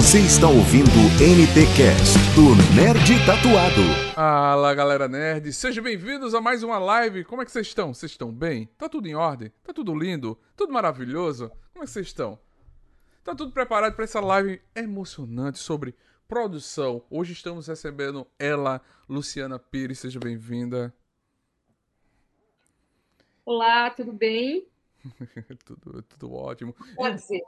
Você está ouvindo o NTcast do Nerd Tatuado. Fala galera nerd, sejam bem-vindos a mais uma live. Como é que vocês estão? Vocês estão bem? Tá tudo em ordem? Tá tudo lindo? Tudo maravilhoso? Como é que vocês estão? Tá tudo preparado para essa live emocionante sobre produção. Hoje estamos recebendo ela, Luciana Pires, seja bem-vinda. Olá, tudo bem? tudo, tudo ótimo. Pode ser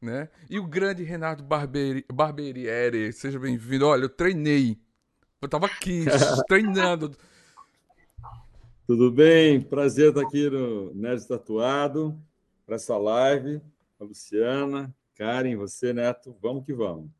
né? E o grande Renato Barberi, Barberieri, seja bem-vindo. Olha, eu treinei. Eu tava aqui, treinando. Tudo bem? Prazer estar aqui no Nerd Tatuado, para essa live. A Luciana, Karen, você, Neto, vamos que vamos.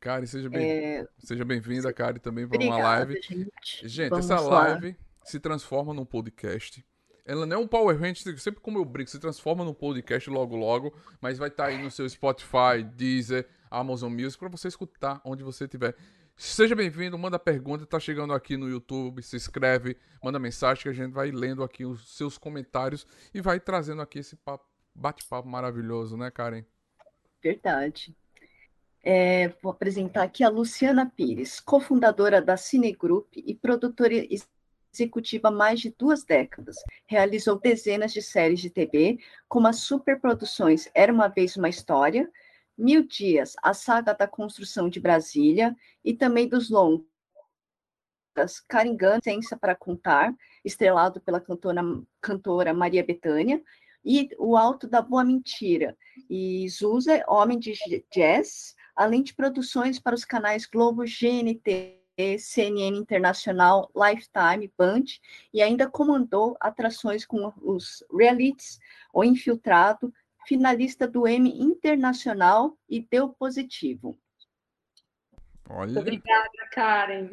Karen, seja bem-vinda, é... seja bem-vinda, Karen, também para uma live. Gente, gente essa live se transforma num podcast. Ela não é um Power Ranger, sempre como eu brinco, se transforma num podcast logo logo, mas vai estar tá aí no seu Spotify, Deezer, Amazon Music, para você escutar onde você estiver. Seja bem-vindo, manda pergunta, tá chegando aqui no YouTube, se inscreve, manda mensagem que a gente vai lendo aqui os seus comentários e vai trazendo aqui esse bate-papo maravilhoso, né, Karen? Verdade. É, vou apresentar aqui a Luciana Pires, cofundadora da Cine Group e produtora executiva há mais de duas décadas. Realizou dezenas de séries de TV, como as superproduções Era Uma Vez Uma História, Mil Dias, a saga da construção de Brasília, e também dos longas Caringã, Ciência para Contar, estrelado pela cantora, cantora Maria Bethânia, e O Alto da Boa Mentira, e Zusa, Homem de Jazz, além de produções para os canais Globo, GNT, CNN Internacional, Lifetime, Band, e ainda comandou atrações com os realities, O Infiltrado, finalista do Emmy Internacional e deu positivo. Olha. Obrigada, Karen.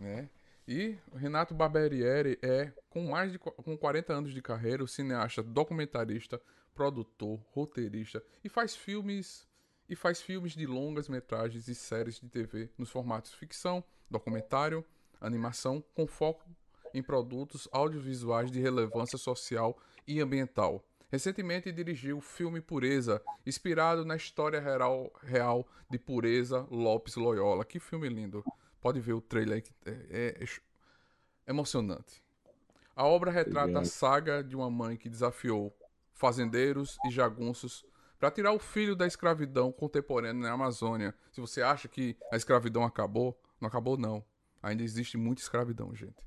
É. E o Renato Barberieri é, com mais de com 40 anos de carreira, o cineasta, documentarista, produtor, roteirista e faz filmes e faz filmes de longas metragens e séries de TV nos formatos ficção, documentário, animação, com foco em produtos audiovisuais de relevância social e ambiental. Recentemente dirigiu o filme Pureza, inspirado na história real, real de Pureza Lopes Loyola. Que filme lindo! Pode ver o trailer, é, é, é emocionante. A obra retrata a saga de uma mãe que desafiou fazendeiros e jagunços para tirar o filho da escravidão contemporânea na Amazônia. Se você acha que a escravidão acabou, não acabou não. Ainda existe muita escravidão, gente.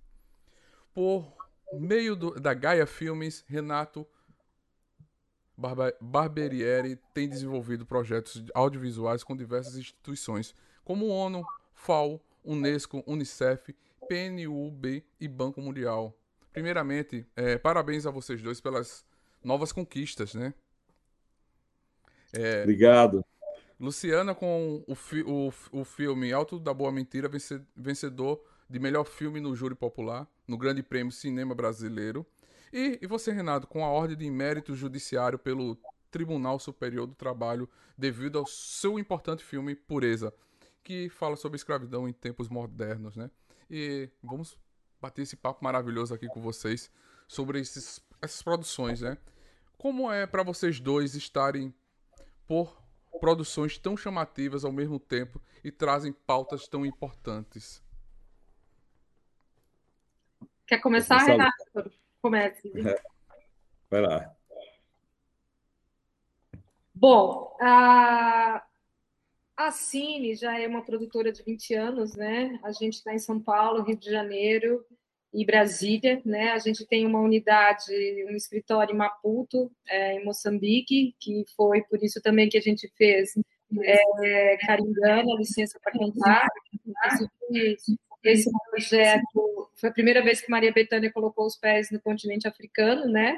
Por meio do, da Gaia Filmes, Renato Barba, Barberieri tem desenvolvido projetos audiovisuais com diversas instituições, como ONU, FAO, Unesco, Unicef, PNUB e Banco Mundial. Primeiramente, é, parabéns a vocês dois pelas novas conquistas, né? É, Obrigado. Luciana com o, fi o, o filme Alto da Boa Mentira, vencedor de melhor filme no júri popular, no Grande Prêmio Cinema Brasileiro. E, e você, Renato, com a ordem de mérito judiciário pelo Tribunal Superior do Trabalho, devido ao seu importante filme Pureza, que fala sobre escravidão em tempos modernos, né? E vamos bater esse papo maravilhoso aqui com vocês sobre esses, essas produções, né? Como é para vocês dois estarem por produções tão chamativas ao mesmo tempo e trazem pautas tão importantes. Quer começar, Renato? Comece. É. Vai lá. Bom, a, a Cine já é uma produtora de 20 anos, né? A gente está em São Paulo, Rio de Janeiro, e Brasília, né? A gente tem uma unidade, um escritório em Maputo, é, em Moçambique, que foi por isso também que a gente fez é, Caringana, licença para cantar. Esse projeto foi a primeira vez que Maria Bethânia colocou os pés no continente africano, né?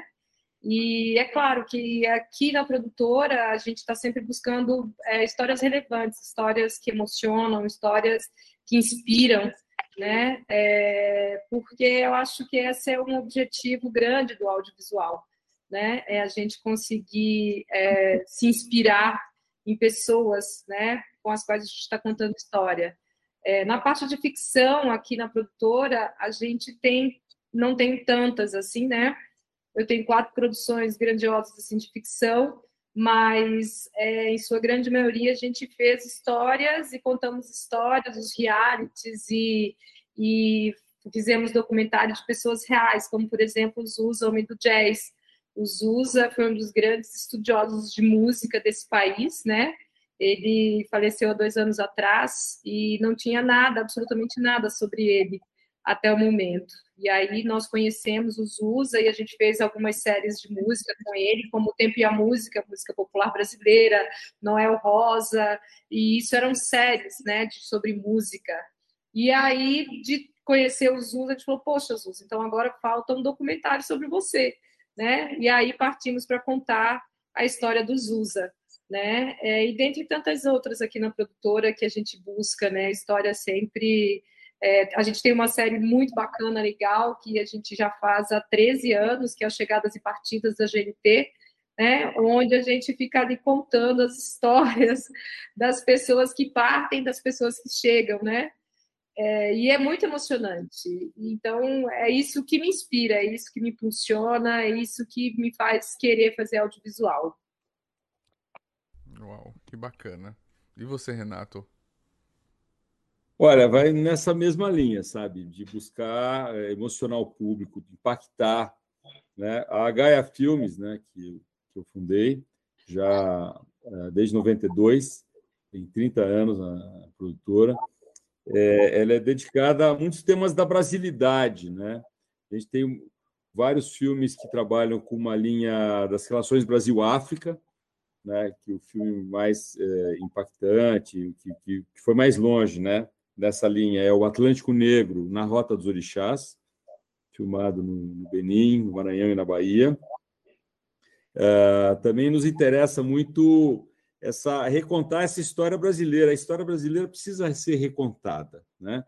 E é claro que aqui na produtora a gente está sempre buscando é, histórias relevantes, histórias que emocionam, histórias que inspiram, né? É, porque eu acho que esse é um objetivo grande do audiovisual, né? É a gente conseguir é, se inspirar em pessoas, né? Com as quais a gente está contando história. É, na parte de ficção, aqui na produtora, a gente tem, não tem tantas assim, né? Eu tenho quatro produções grandiosas assim, de ficção, mas é, em sua grande maioria a gente fez histórias e contamos histórias, os realities e, e fizemos documentários de pessoas reais, como por exemplo o Zusa, homem do jazz. O Zusa foi um dos grandes estudiosos de música desse país, né? Ele faleceu há dois anos atrás e não tinha nada, absolutamente nada sobre ele até o momento. E aí nós conhecemos o Zusa e a gente fez algumas séries de música com ele, como O Tempo e a Música, música popular brasileira, Noel Rosa, e isso eram séries, né, de, sobre música. E aí, de conhecer o Zusa, a gente falou, poxa, Zusa, então agora falta um documentário sobre você, né? E aí partimos para contar a história do Zusa né? É, e dentre tantas outras aqui na produtora que a gente busca, né? História sempre. É, a gente tem uma série muito bacana, legal, que a gente já faz há 13 anos, que é as Chegadas e Partidas da GNT, né? Onde a gente fica ali contando as histórias das pessoas que partem, das pessoas que chegam, né? É, e é muito emocionante. Então, é isso que me inspira, é isso que me impulsiona, é isso que me faz querer fazer audiovisual. Uau, que bacana. E você, Renato? Olha, vai nessa mesma linha, sabe? De buscar é, emocionar o público, impactar. Né? A Gaia Filmes, né, que, que eu fundei, já é, desde 92, tem 30 anos a produtora, é, ela é dedicada a muitos temas da brasilidade. Né? A gente tem vários filmes que trabalham com uma linha das relações Brasil-África, né, que o filme mais é, impactante, que, que, que, foi mais longe né, dessa linha, é o Atlântico Negro, na Rota dos Orixás, filmado no, Benin, no Maranhão e na Bahia. É, também nos interessa muito essa recontar essa história brasileira. A história brasileira precisa ser recontada. Né?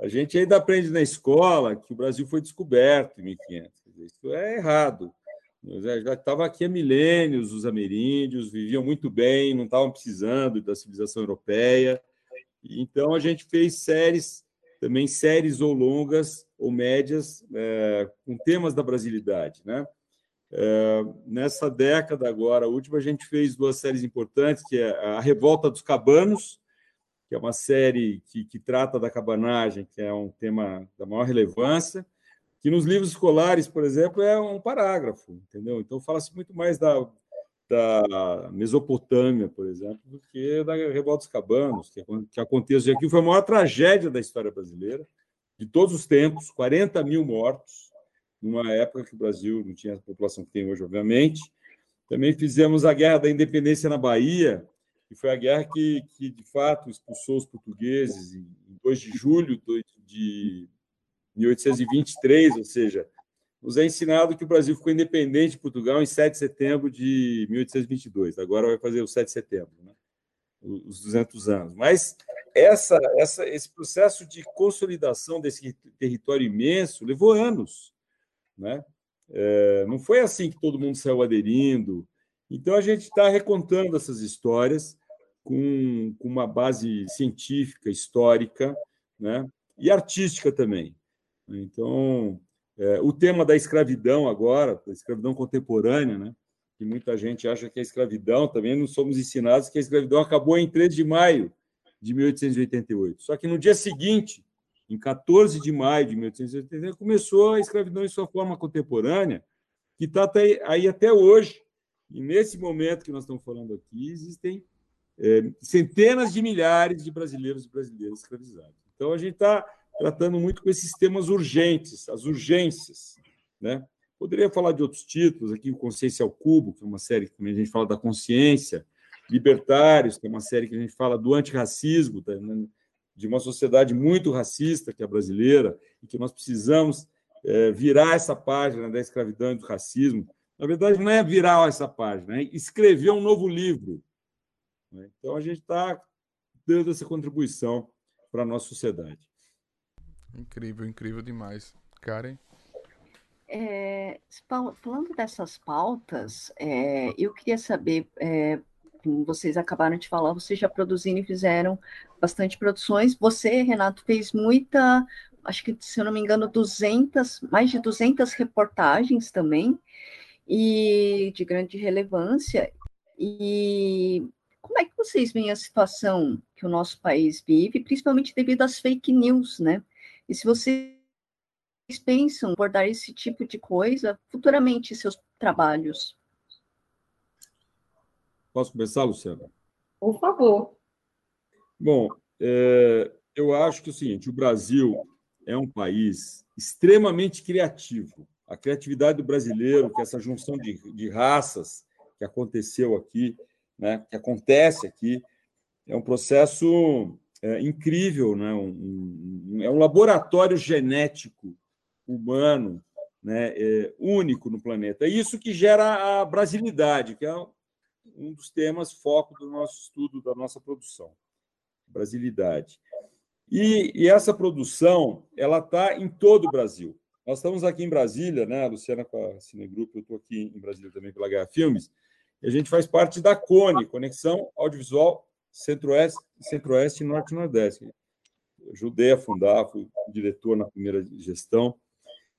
A gente ainda aprende na escola que o Brasil foi descoberto em 1500. Isso é errado. Já estava aqui há milênios os ameríndios, viviam muito bem, não estavam precisando da civilização europeia. Então a gente fez séries, também séries ou longas ou médias, é, com temas da brasilidade. Né? É, nessa década agora, a última, a gente fez duas séries importantes, que é A Revolta dos Cabanos, que é uma série que, que trata da cabanagem, que é um tema da maior relevância, que nos livros escolares, por exemplo, é um parágrafo, entendeu? Então fala-se muito mais da, da Mesopotâmia, por exemplo, do que da Revolta dos Cabanos, que, que aconteceu aqui, foi a maior tragédia da história brasileira, de todos os tempos, 40 mil mortos, numa época que o Brasil não tinha a população que tem hoje, obviamente. Também fizemos a Guerra da Independência na Bahia, que foi a guerra que, que de fato, expulsou os portugueses em 2 de julho de 1823, ou seja, nos é ensinado que o Brasil ficou independente de Portugal em 7 de setembro de 1822. Agora vai fazer o 7 de setembro, né? os 200 anos. Mas essa, essa, esse processo de consolidação desse território imenso levou anos. Né? É, não foi assim que todo mundo saiu aderindo. Então, a gente está recontando essas histórias com, com uma base científica, histórica né? e artística também. Então, é, o tema da escravidão agora, da escravidão contemporânea, né? que muita gente acha que a escravidão, também não somos ensinados que a escravidão acabou em 13 de maio de 1888. Só que no dia seguinte, em 14 de maio de 1888, começou a escravidão em sua forma contemporânea, que está aí até hoje. E nesse momento que nós estamos falando aqui, existem é, centenas de milhares de brasileiros e brasileiras escravizados. Então, a gente está tratando muito com esses temas urgentes, as urgências. Né? Poderia falar de outros títulos aqui, o Consciência ao Cubo, que é uma série que a gente fala da consciência, Libertários, que é uma série que a gente fala do antirracismo, né? de uma sociedade muito racista, que é a brasileira, e que nós precisamos é, virar essa página da escravidão e do racismo. Na verdade, não é virar essa página, é escrever um novo livro. Né? Então, a gente está dando essa contribuição para a nossa sociedade. Incrível, incrível demais. Karen? É, falando dessas pautas, é, eu queria saber, é, vocês acabaram de falar, vocês já produziram e fizeram bastante produções. Você, Renato, fez muita, acho que, se eu não me engano, 200, mais de 200 reportagens também, e de grande relevância. E como é que vocês veem a situação que o nosso país vive, principalmente devido às fake news, né? E se vocês pensam abordar esse tipo de coisa futuramente em seus trabalhos? Posso começar, Luciana? Por favor. Bom, é, eu acho que é o seguinte: o Brasil é um país extremamente criativo. A criatividade do brasileiro, que é essa junção de, de raças que aconteceu aqui, né, que acontece aqui, é um processo é, incrível, né? Um, um, é um laboratório genético humano né? É, único no planeta. É isso que gera a brasilidade, que é um dos temas foco do nosso estudo, da nossa produção. Brasilidade. E, e essa produção ela está em todo o Brasil. Nós estamos aqui em Brasília, né? A Luciana com a Cinegrupo, eu estou aqui em Brasília também pela Gaia Filmes, e a gente faz parte da CONE, Conexão Audiovisual Centro-Oeste, Centro-Oeste e Norte-Nordeste. Ajudei a fundar, fui diretor na primeira gestão.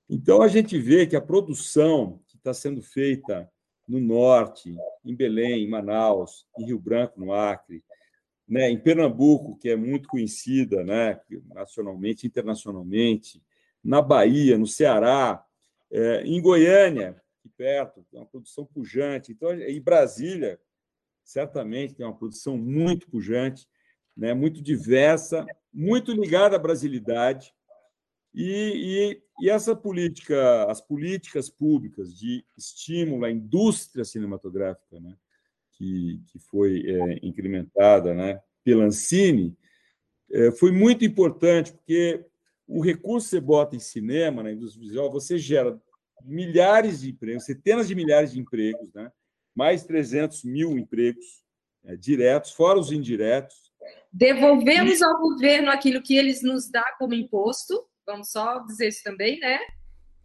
Então, a gente vê que a produção que está sendo feita no Norte, em Belém, em Manaus, em Rio Branco, no Acre, né, em Pernambuco, que é muito conhecida né, nacionalmente, internacionalmente, na Bahia, no Ceará, é, em Goiânia, aqui perto, uma produção pujante. Então, em Brasília, certamente tem uma produção muito pujante, né, muito diversa, muito ligada à brasilidade. E, e, e, essa política, as políticas públicas de estímulo à indústria cinematográfica, né, que, que foi é, incrementada né, pela Ancine, é, foi muito importante, porque o recurso que você bota em cinema, na indústria visual, você gera milhares de empregos, centenas de milhares de empregos, né? Mais 300 mil empregos é, diretos, fora os indiretos. Devolvemos ao governo aquilo que eles nos dão como imposto, vamos só dizer isso também, né?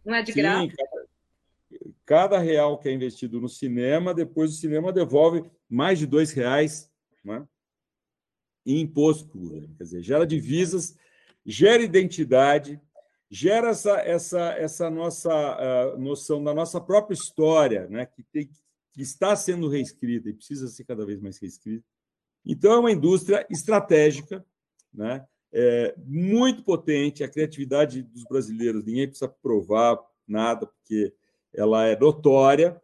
Não é de Sim, graça. Cada, cada, real que é investido no cinema, depois o cinema devolve mais de dois reais né? em imposto para o governo. Quer dizer, gera divisas, gera identidade, gera essa, essa, essa nossa uh, noção da nossa própria história, né, que, tem, que está sendo reescrita e precisa ser cada vez mais reescrita. Então, é uma indústria estratégica, né, é, muito potente. A criatividade dos brasileiros, ninguém precisa provar nada, porque ela é notória.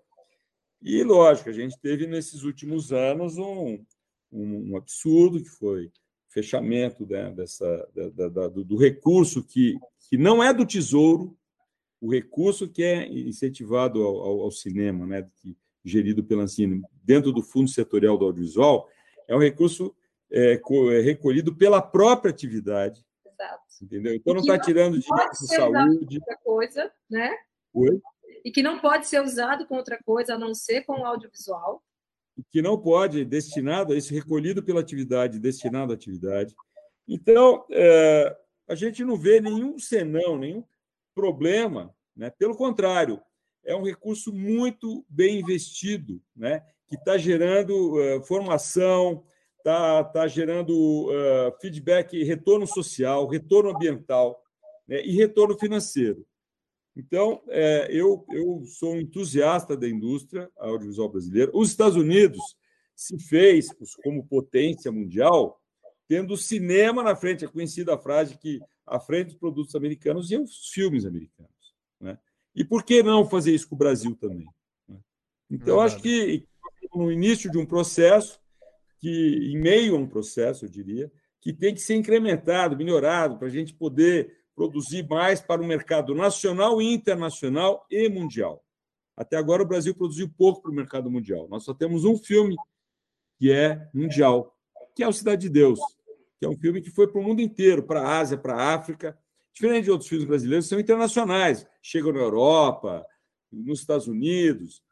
E, lógico, a gente teve nesses últimos anos um, um, um absurdo que foi fechamento né, dessa, da, da, do, do recurso que, que não é do Tesouro, o recurso que é incentivado ao, ao, ao cinema, né, que, gerido pela Ancine, dentro do Fundo Setorial do Audiovisual, é um recurso é, é recolhido pela própria atividade. Exato. Entendeu? Então não está tirando dinheiro de saúde. Outra coisa, né? Oi? E que não pode ser usado com outra coisa a não ser com o audiovisual. Que não pode, destinado a isso, recolhido pela atividade, destinado à atividade. Então, é, a gente não vê nenhum senão, nenhum problema, né? pelo contrário, é um recurso muito bem investido, né? que está gerando uh, formação, está tá gerando uh, feedback, retorno social, retorno ambiental né? e retorno financeiro. Então, é, eu, eu sou um entusiasta da indústria audiovisual brasileira. Os Estados Unidos se fez como potência mundial tendo o cinema na frente. É conhecida a frase que à frente dos produtos americanos e os filmes americanos. E por que não fazer isso com o Brasil também? Né? Então, acho que no início de um processo, que em meio a um processo, eu diria, que tem que ser incrementado, melhorado, para a gente poder produzir mais para o mercado nacional, internacional e mundial. Até agora, o Brasil produziu pouco para o mercado mundial. Nós só temos um filme que é mundial, que é o Cidade de Deus, que é um filme que foi para o mundo inteiro, para a Ásia, para a África. Diferente de outros filmes brasileiros, são internacionais, chegam na Europa, nos Estados Unidos.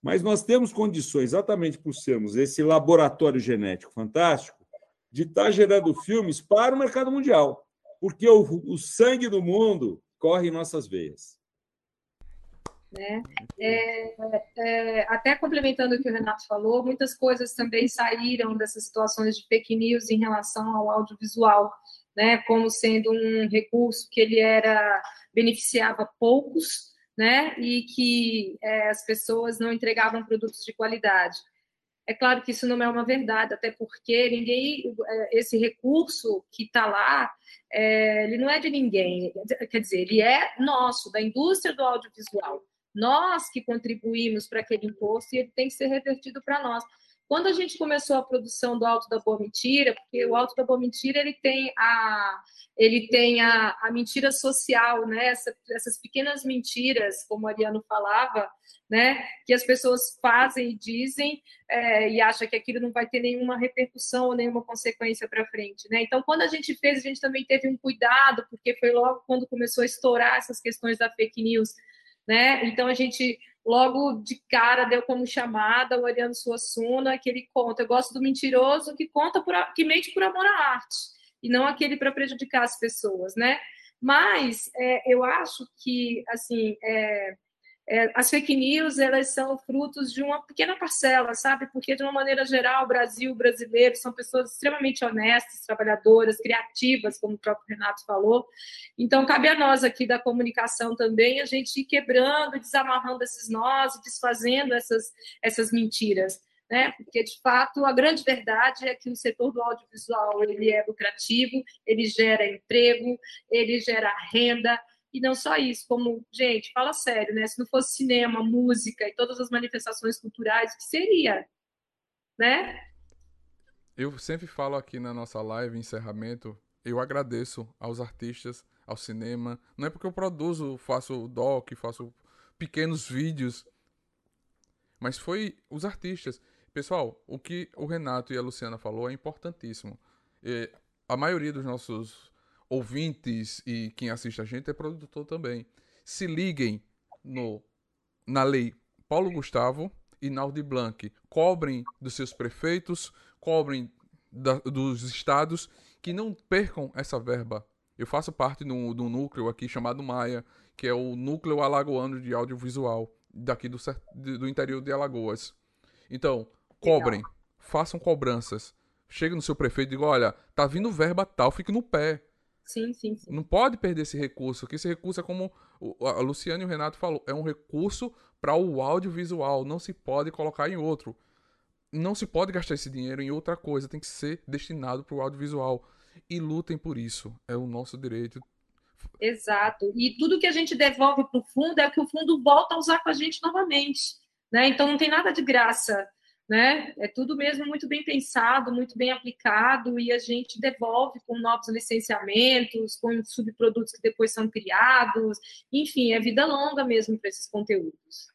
Mas nós temos condições, exatamente por sermos esse laboratório genético fantástico, de estar gerando filmes para o mercado mundial, porque o, o sangue do mundo corre em nossas veias. Né? É, é, até complementando o que o Renato falou, muitas coisas também saíram dessas situações de fake news em relação ao audiovisual, né? como sendo um recurso que ele era beneficiava poucos, né? e que é, as pessoas não entregavam produtos de qualidade. É claro que isso não é uma verdade, até porque ninguém, é, esse recurso que está lá, é, ele não é de ninguém. Quer dizer, ele é nosso, da indústria do audiovisual. Nós que contribuímos para aquele imposto e ele tem que ser revertido para nós. Quando a gente começou a produção do Alto da Boa Mentira, porque o Alto da Boa Mentira ele tem a, ele tem a, a mentira social, né? Essa, essas pequenas mentiras, como o Ariano falava, né? Que as pessoas fazem e dizem é, e acham que aquilo não vai ter nenhuma repercussão ou nenhuma consequência para frente, né? Então, quando a gente fez, a gente também teve um cuidado, porque foi logo quando começou a estourar essas questões da fake news, né? Então, a gente logo de cara deu como chamada o Ariano Suassuna, que ele conta. Eu gosto do mentiroso que conta por, que mente por amor à arte e não aquele para prejudicar as pessoas, né? Mas é, eu acho que assim é, é, as fake news elas são frutos de uma pequena parcela, sabe? Porque de uma maneira geral, o Brasil, brasileiro são pessoas extremamente honestas, trabalhadoras, criativas, como o próprio Renato falou. Então cabe a nós aqui da comunicação também a gente ir quebrando, desamarrando esses nós, desfazendo essas essas mentiras. Né? Porque de fato a grande verdade é que o setor do audiovisual ele é lucrativo, ele gera emprego, ele gera renda, e não só isso, como, gente, fala sério, né? Se não fosse cinema, música e todas as manifestações culturais, o que seria? Né? Eu sempre falo aqui na nossa live, encerramento, eu agradeço aos artistas, ao cinema. Não é porque eu produzo, faço doc, faço pequenos vídeos, mas foi os artistas. Pessoal, o que o Renato e a Luciana falou é importantíssimo. E a maioria dos nossos ouvintes e quem assiste a gente é produtor também. Se liguem no na lei Paulo Gustavo e Naldi Blanc. Cobrem dos seus prefeitos, cobrem da, dos estados que não percam essa verba. Eu faço parte do, do núcleo aqui chamado Maia, que é o núcleo alagoano de audiovisual daqui do, do interior de Alagoas. Então, cobrem, Legal. façam cobranças. Chegue no seu prefeito e diga, olha, tá vindo verba tal, fique no pé. Sim, sim, sim. Não pode perder esse recurso, que esse recurso é como a Luciana e o Renato falou, é um recurso para o audiovisual, não se pode colocar em outro. Não se pode gastar esse dinheiro em outra coisa, tem que ser destinado para o audiovisual. E lutem por isso, é o nosso direito. Exato. E tudo que a gente devolve para o fundo é que o fundo volta a usar com a gente novamente. Né? Então não tem nada de graça né? É tudo mesmo muito bem pensado, muito bem aplicado e a gente devolve com novos licenciamentos, com subprodutos que depois são criados, enfim, é vida longa mesmo para esses conteúdos.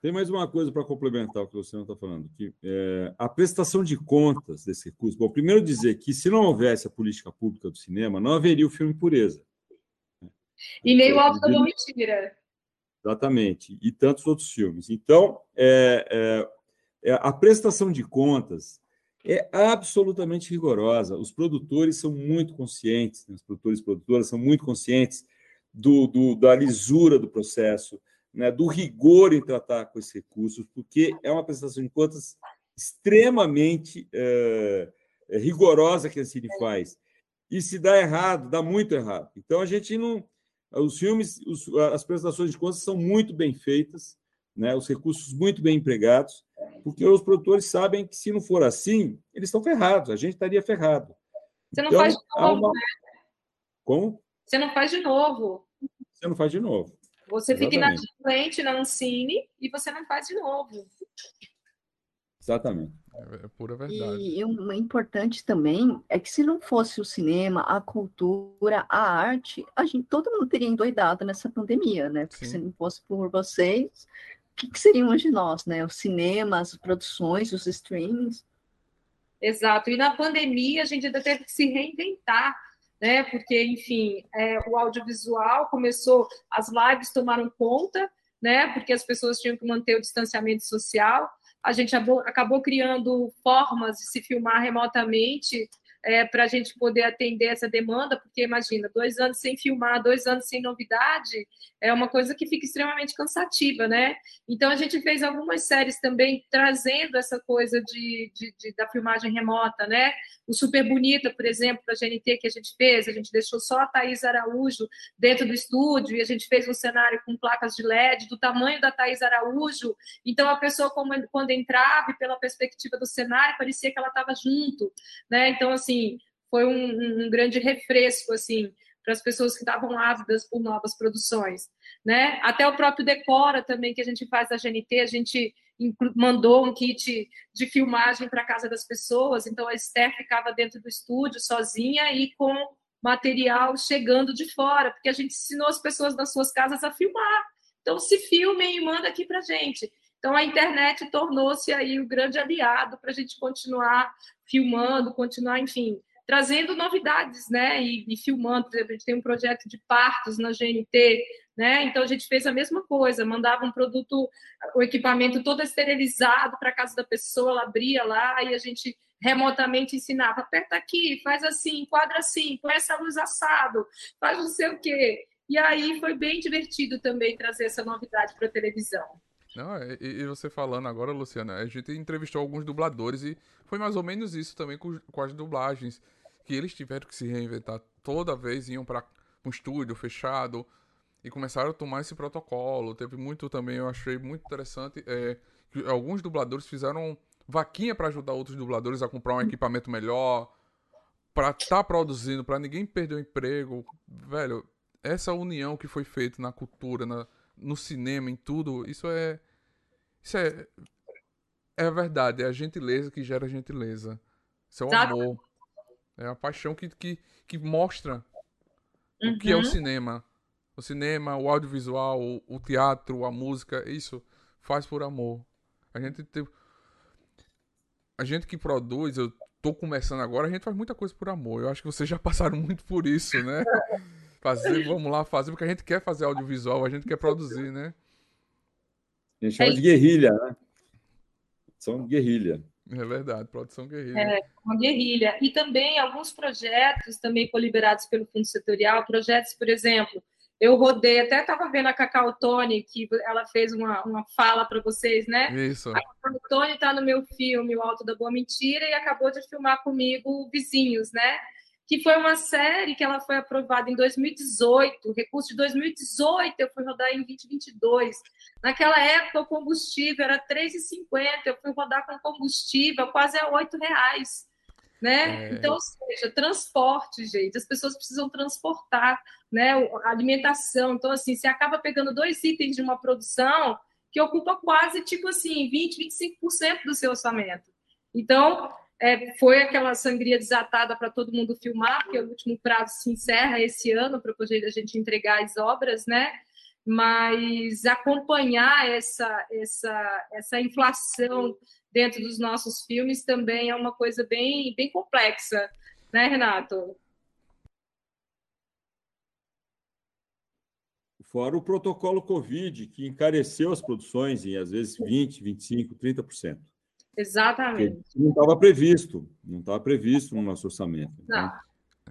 Tem mais uma coisa para complementar o que o Luciano está falando, que é, a prestação de contas desse recurso. Bom, primeiro dizer que se não houvesse a política pública do cinema, não haveria o filme Pureza. E nem o Alto da Mentira. Exatamente, e tantos outros filmes. Então, é, é, a prestação de contas é absolutamente rigorosa. Os produtores são muito conscientes, né? os produtores e produtoras são muito conscientes do, do, da lisura do processo, né? do rigor em tratar com esses recursos, porque é uma prestação de contas extremamente é, é, rigorosa que a Cine faz. E se dá errado, dá muito errado. Então a gente não. Os filmes, os, as prestações de contas são muito bem feitas, né? os recursos muito bem empregados, porque os produtores sabem que se não for assim, eles estão ferrados, a gente estaria ferrado. Você não então, faz de novo, uma... né? Como? Você não faz de novo. Você não faz de novo. Você Exatamente. fica inadimplente na Ancine e você não faz de novo. Exatamente. É, é pura verdade. E uma importante também é que se não fosse o cinema, a cultura, a arte, a gente, todo mundo teria endoidado nessa pandemia, né? Porque Sim. se não fosse por vocês, que, que seriam de nós, né? Os cinemas, as produções, os streamings. Exato. E na pandemia a gente ainda teve que se reinventar, né? Porque, enfim, é, o audiovisual começou, as lives tomaram conta, né? Porque as pessoas tinham que manter o distanciamento social. A gente acabou criando formas de se filmar remotamente é, para a gente poder atender essa demanda, porque imagina, dois anos sem filmar, dois anos sem novidade, é uma coisa que fica extremamente cansativa, né? Então a gente fez algumas séries também trazendo essa coisa de, de, de da filmagem remota, né? O Super Bonita, por exemplo, da GNT que a gente fez, a gente deixou só a Thaís Araújo dentro do estúdio e a gente fez um cenário com placas de LED do tamanho da Thaís Araújo. Então a pessoa, quando entrava, pela perspectiva do cenário, parecia que ela estava junto, né? Então, assim, foi um, um grande refresco, assim, para as pessoas que estavam ávidas por novas produções, né? Até o próprio Decora também que a gente faz da GNT, a gente mandou um kit de filmagem para casa das pessoas, então a Esther ficava dentro do estúdio sozinha e com material chegando de fora, porque a gente ensinou as pessoas das suas casas a filmar. Então se filmem e manda aqui para gente. Então a internet tornou-se aí o grande aliado para a gente continuar filmando, continuar, enfim, trazendo novidades, né? E, e, filmando, por exemplo, a gente tem um projeto de partos na GNT, né? Então a gente fez a mesma coisa, mandava um produto, o equipamento todo esterilizado para casa da pessoa, ela abria lá e a gente remotamente ensinava, aperta aqui, faz assim, enquadra assim, põe essa luz assado, faz não sei o quê. E aí foi bem divertido também trazer essa novidade para a televisão. Não, e, e, você falando agora, Luciana, a gente entrevistou alguns dubladores e foi mais ou menos isso também com, com as dublagens, que eles tiveram que se reinventar toda vez, iam para um estúdio fechado e começaram a tomar esse protocolo. Teve muito também, eu achei muito interessante, é, que alguns dubladores fizeram vaquinha para ajudar outros dubladores a comprar um equipamento melhor, para estar tá produzindo, para ninguém perder o emprego. Velho, essa união que foi feita na cultura, na no cinema, em tudo, isso é. Isso é. É a verdade, é a gentileza que gera gentileza. Isso é o Exato. amor. É a paixão que, que, que mostra uhum. o que é o uhum. cinema. O cinema, o audiovisual, o, o, teatro, a música, isso faz por amor. A gente tem. A gente que produz, eu tô começando agora, a gente faz muita coisa por amor. Eu acho que vocês já passaram muito por isso, né? Fazer, vamos lá fazer, porque a gente quer fazer audiovisual, a gente quer produzir, né? A gente chama é de guerrilha, né? São guerrilha. É verdade, produção guerrilha. É, uma guerrilha. E também alguns projetos também foram liberados pelo Fundo Setorial, projetos, por exemplo, eu rodei, até estava vendo a Cacau Tony, que ela fez uma, uma fala para vocês, né? Isso. A Cacau Tony está no meu filme O Alto da Boa Mentira e acabou de filmar comigo Vizinhos, né? Que foi uma série que ela foi aprovada em 2018, recurso de 2018, eu fui rodar em 2022. Naquela época, o combustível era R$ 3,50, eu fui rodar com combustível quase a R$ reais. Né? É... Então, ou seja, transporte, gente, as pessoas precisam transportar né, a alimentação. Então, assim, você acaba pegando dois itens de uma produção que ocupa quase, tipo assim, 20, 25% do seu orçamento. Então, é, foi aquela sangria desatada para todo mundo filmar, porque o último prazo se encerra esse ano para poder a gente entregar as obras, né? Mas acompanhar essa, essa, essa inflação dentro dos nossos filmes também é uma coisa bem, bem complexa, né, Renato? Fora o protocolo Covid, que encareceu as produções em às vezes 20%, 25%, 30%. Exatamente. Porque não estava previsto, não estava previsto no nosso orçamento. Então,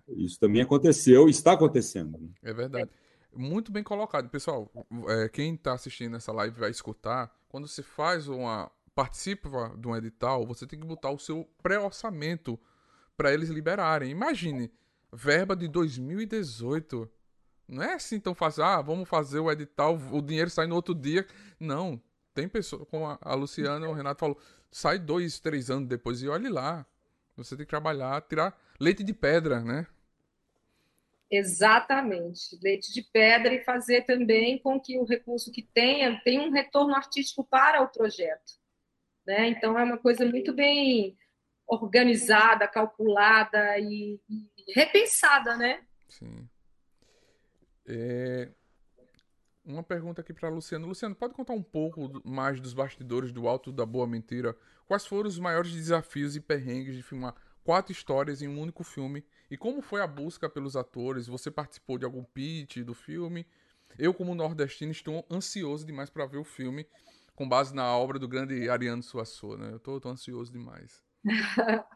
isso também aconteceu e está acontecendo. Né? É verdade. Muito bem colocado. Pessoal, é, quem está assistindo essa live vai escutar. Quando você faz uma. participa de um edital, você tem que botar o seu pré-orçamento para eles liberarem. Imagine, verba de 2018. Não é assim tão fácil, ah, vamos fazer o edital, o dinheiro sai no outro dia. Não. Tem pessoas, como a Luciana, o Renato falou, sai dois, três anos depois e olhe lá. Você tem que trabalhar, tirar leite de pedra, né? Exatamente, leite de pedra e fazer também com que o recurso que tenha tenha um retorno artístico para o projeto. Né? Então é uma coisa muito bem organizada, calculada e, e repensada, né? Sim. É, uma pergunta aqui para Luciano. Luciano, pode contar um pouco mais dos bastidores do Alto da Boa Mentira? Quais foram os maiores desafios e perrengues de filmar quatro histórias em um único filme? E como foi a busca pelos atores? Você participou de algum pitch do filme? Eu, como nordestino, estou ansioso demais para ver o filme com base na obra do grande Ariano Suassuna. Né? Eu estou ansioso demais.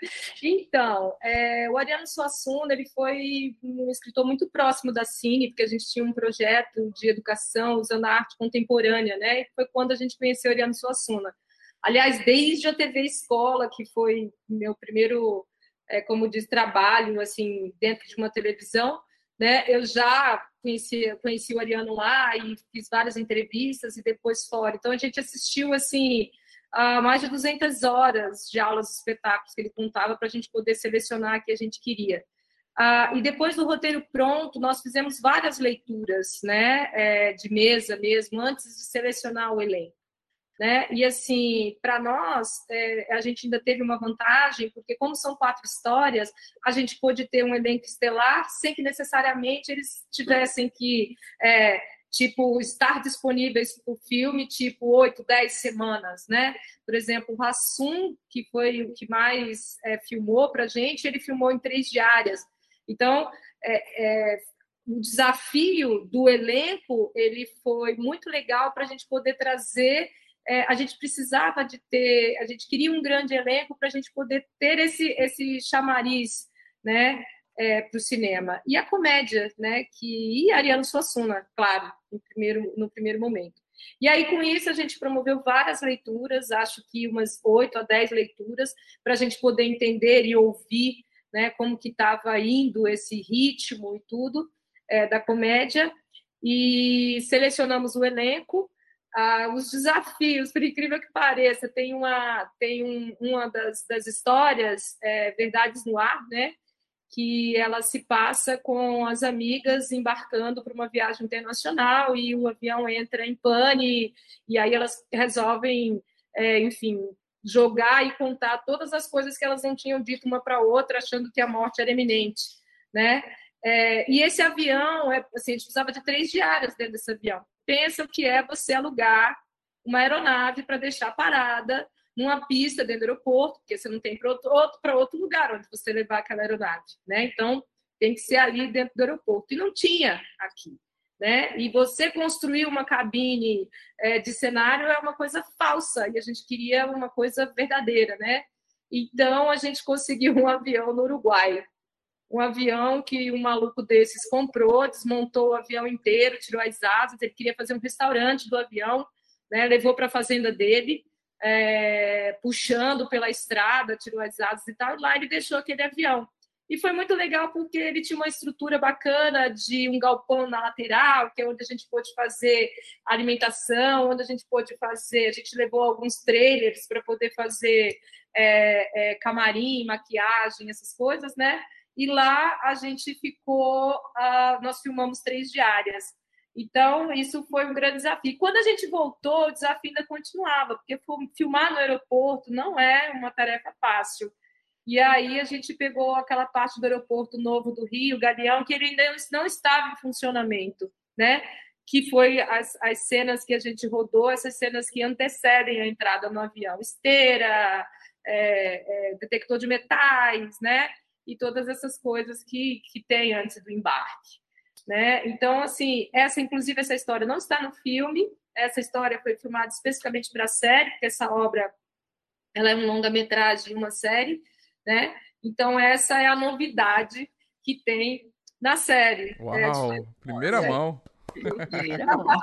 então, é, o Ariano Suassuna ele foi um escritor muito próximo da Cine, porque a gente tinha um projeto de educação usando a arte contemporânea, né? E foi quando a gente conheceu o Ariano Suassuna. Aliás, desde a TV Escola, que foi meu primeiro, é, como diz, trabalho assim dentro de uma televisão, né? Eu já conheci, conheci o Ariano lá e fiz várias entrevistas e depois fora. Então a gente assistiu assim uh, mais de 200 horas de aulas, espetáculos que ele contava para a gente poder selecionar o que a gente queria. Uh, e depois do roteiro pronto, nós fizemos várias leituras, né, é, de mesa mesmo, antes de selecionar o elenco. Né? E assim, para nós, é, a gente ainda teve uma vantagem, porque como são quatro histórias, a gente pôde ter um elenco estelar sem que necessariamente eles tivessem que é, tipo, estar disponíveis o filme, tipo, oito, dez semanas, né? Por exemplo, o Hassum, que foi o que mais é, filmou para a gente, ele filmou em três diárias. Então, é, é, o desafio do elenco, ele foi muito legal para a gente poder trazer é, a gente precisava de ter, a gente queria um grande elenco para a gente poder ter esse, esse chamariz, né? É, para o cinema. E a comédia, né? Que, e Ariano Suassuna, claro, no primeiro, no primeiro momento. E aí, com isso, a gente promoveu várias leituras, acho que umas oito a dez leituras, para a gente poder entender e ouvir né, como que estava indo esse ritmo e tudo é, da comédia. E selecionamos o elenco, ah, os desafios, por incrível que pareça, tem uma, tem um, uma das, das histórias, é, Verdades no Ar, né? Que ela se passa com as amigas embarcando para uma viagem internacional e o avião entra em pane e aí elas resolvem, é, enfim, jogar e contar todas as coisas que elas não tinham dito uma para outra, achando que a morte era iminente, né? É, e esse avião, é, assim, a gente precisava de três diárias dentro desse avião. Pensa o que é você alugar uma aeronave para deixar parada numa pista dentro do aeroporto, porque você não tem para outro, outro, outro lugar onde você levar aquela aeronave, né? Então, tem que ser ali dentro do aeroporto. E não tinha aqui, né? E você construir uma cabine é, de cenário é uma coisa falsa, e a gente queria uma coisa verdadeira, né? Então, a gente conseguiu um avião no Uruguai. Um avião que um maluco desses comprou, desmontou o avião inteiro, tirou as asas, ele queria fazer um restaurante do avião, né? levou para a fazenda dele, é, puxando pela estrada, tirou as asas e tal, lá ele deixou aquele avião. E foi muito legal porque ele tinha uma estrutura bacana de um galpão na lateral, que é onde a gente pôde fazer alimentação, onde a gente pôde fazer. A gente levou alguns trailers para poder fazer é, é, camarim, maquiagem, essas coisas, né? E lá a gente ficou, uh, nós filmamos três diárias. Então, isso foi um grande desafio. Quando a gente voltou, o desafio ainda continuava, porque filmar no aeroporto não é uma tarefa fácil. E aí a gente pegou aquela parte do aeroporto novo do Rio, Galeão, que ele ainda não estava em funcionamento, né? Que foi as, as cenas que a gente rodou, essas cenas que antecedem a entrada no avião, esteira, é, é, detector de metais, né? E todas essas coisas que, que tem antes do embarque. Né? Então, assim, essa, inclusive, essa história não está no filme, essa história foi filmada especificamente para a série, porque essa obra ela é um longa-metragem, uma série, né? Então, essa é a novidade que tem na série. Uau, é, primeira é. mão. Primeira mão.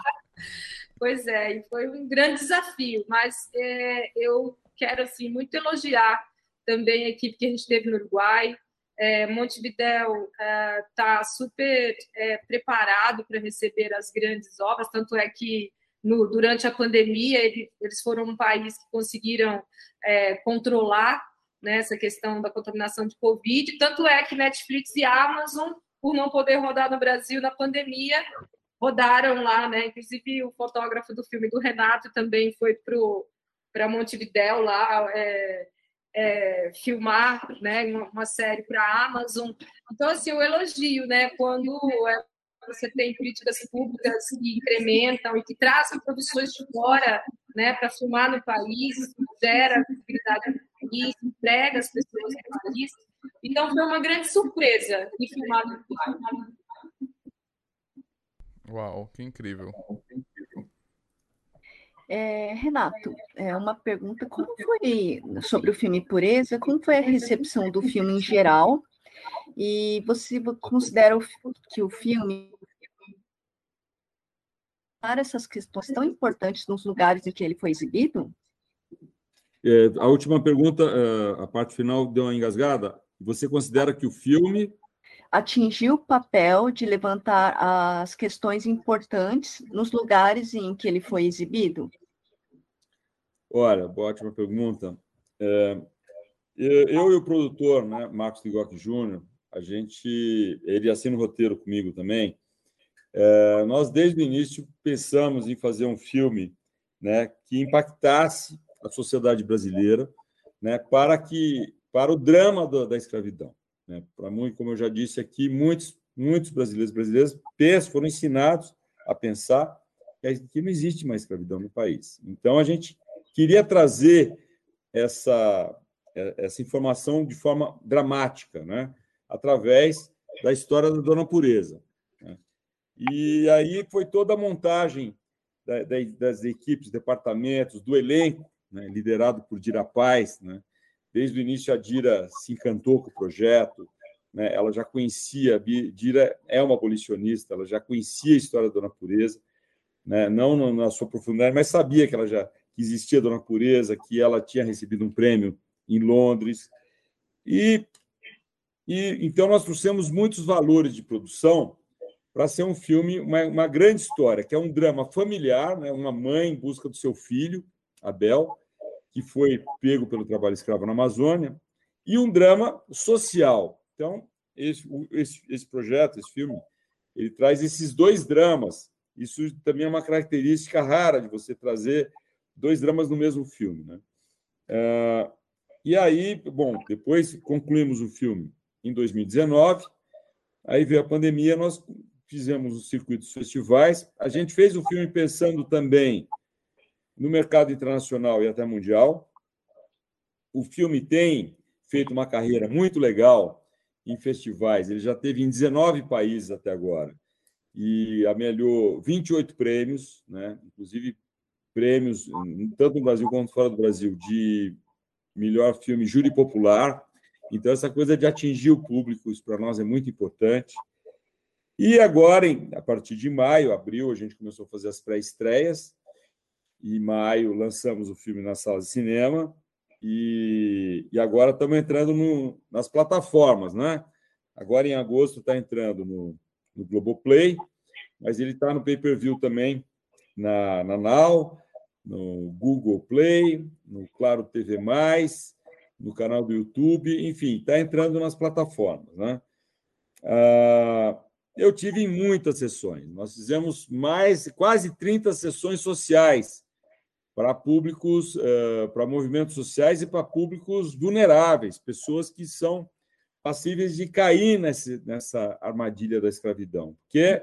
pois é, e foi um grande desafio, mas é, eu quero, assim, muito elogiar também a equipe que a gente teve no Uruguai, é, Montevidéu está é, super é, preparado para receber as grandes obras, tanto é que no, durante a pandemia ele, eles foram um país que conseguiram é, controlar né, essa questão da contaminação de Covid, tanto é que Netflix e Amazon, por não poder rodar no Brasil na pandemia, rodaram lá, né? Inclusive o fotógrafo do filme do Renato também foi para Montevidéu lá é, filmar né, uma série para a Amazon. Então, assim, eu elogio, né, quando é, você tem críticas públicas que incrementam e que trazem produções de fora né, para filmar no país, gera visibilidade no país, emprega as pessoas no país. Então, foi uma grande surpresa de filmar no país. Uau, que incrível. É, Renato, é uma pergunta: como foi sobre o filme Pureza? Como foi a recepção do filme em geral? E você considera que o filme para essas questões tão importantes nos lugares em que ele foi exibido? É, a última pergunta, é, a parte final deu uma engasgada. Você considera que o filme atingiu o papel de levantar as questões importantes nos lugares em que ele foi exibido? Olha, ótima pergunta. É, eu e o produtor, né, Marcos Ligoc Júnior, a gente, ele assina o roteiro comigo também. É, nós desde o início pensamos em fazer um filme, né, que impactasse a sociedade brasileira, né, para que para o drama da, da escravidão. Né? Para muito, como eu já disse aqui, muitos, muitos brasileiros brasileiras pensam, foram ensinados a pensar que não existe mais escravidão no país. Então, a gente queria trazer essa, essa informação de forma dramática, né? através da história da Dona Pureza. Né? E aí foi toda a montagem das equipes, departamentos, do elenco, né? liderado por Dira Paz, né? Desde o início, a Dira se encantou com o projeto, né? ela já conhecia, a Dira é uma abolicionista, ela já conhecia a história da Dona Pureza, né? não na sua profundidade, mas sabia que ela já que existia Dona Pureza, que ela tinha recebido um prêmio em Londres. E, e então nós trouxemos muitos valores de produção para ser um filme, uma, uma, grande história, que é um drama familiar, né? uma mãe em busca do seu filho, Abel, que foi pego pelo trabalho escravo na Amazônia, e um drama social. Então, esse, esse, esse projeto, esse filme, ele traz esses dois dramas. Isso também é uma característica rara de você trazer dois dramas no mesmo filme. Né? Uh, e aí, bom, depois concluímos o filme em 2019, aí veio a pandemia, nós fizemos o circuito dos festivais. A gente fez o filme pensando também no mercado internacional e até mundial. O filme tem feito uma carreira muito legal em festivais. Ele já teve em 19 países até agora e amelhou 28 prêmios, né? inclusive prêmios tanto no Brasil quanto fora do Brasil de melhor filme júri popular. Então essa coisa de atingir o público, isso para nós é muito importante. E agora, a partir de maio, abril, a gente começou a fazer as pré-estreias em maio lançamos o filme na sala de cinema e, e agora estamos entrando no, nas plataformas, né? Agora em agosto está entrando no, no Globoplay, mas ele está no pay-per-view também na, na Now, no Google Play, no Claro TV+, no canal do YouTube, enfim, está entrando nas plataformas, né? Ah, eu tive muitas sessões. Nós fizemos mais quase 30 sessões sociais para públicos, uh, para movimentos sociais e para públicos vulneráveis, pessoas que são passíveis de cair nesse, nessa armadilha da escravidão, porque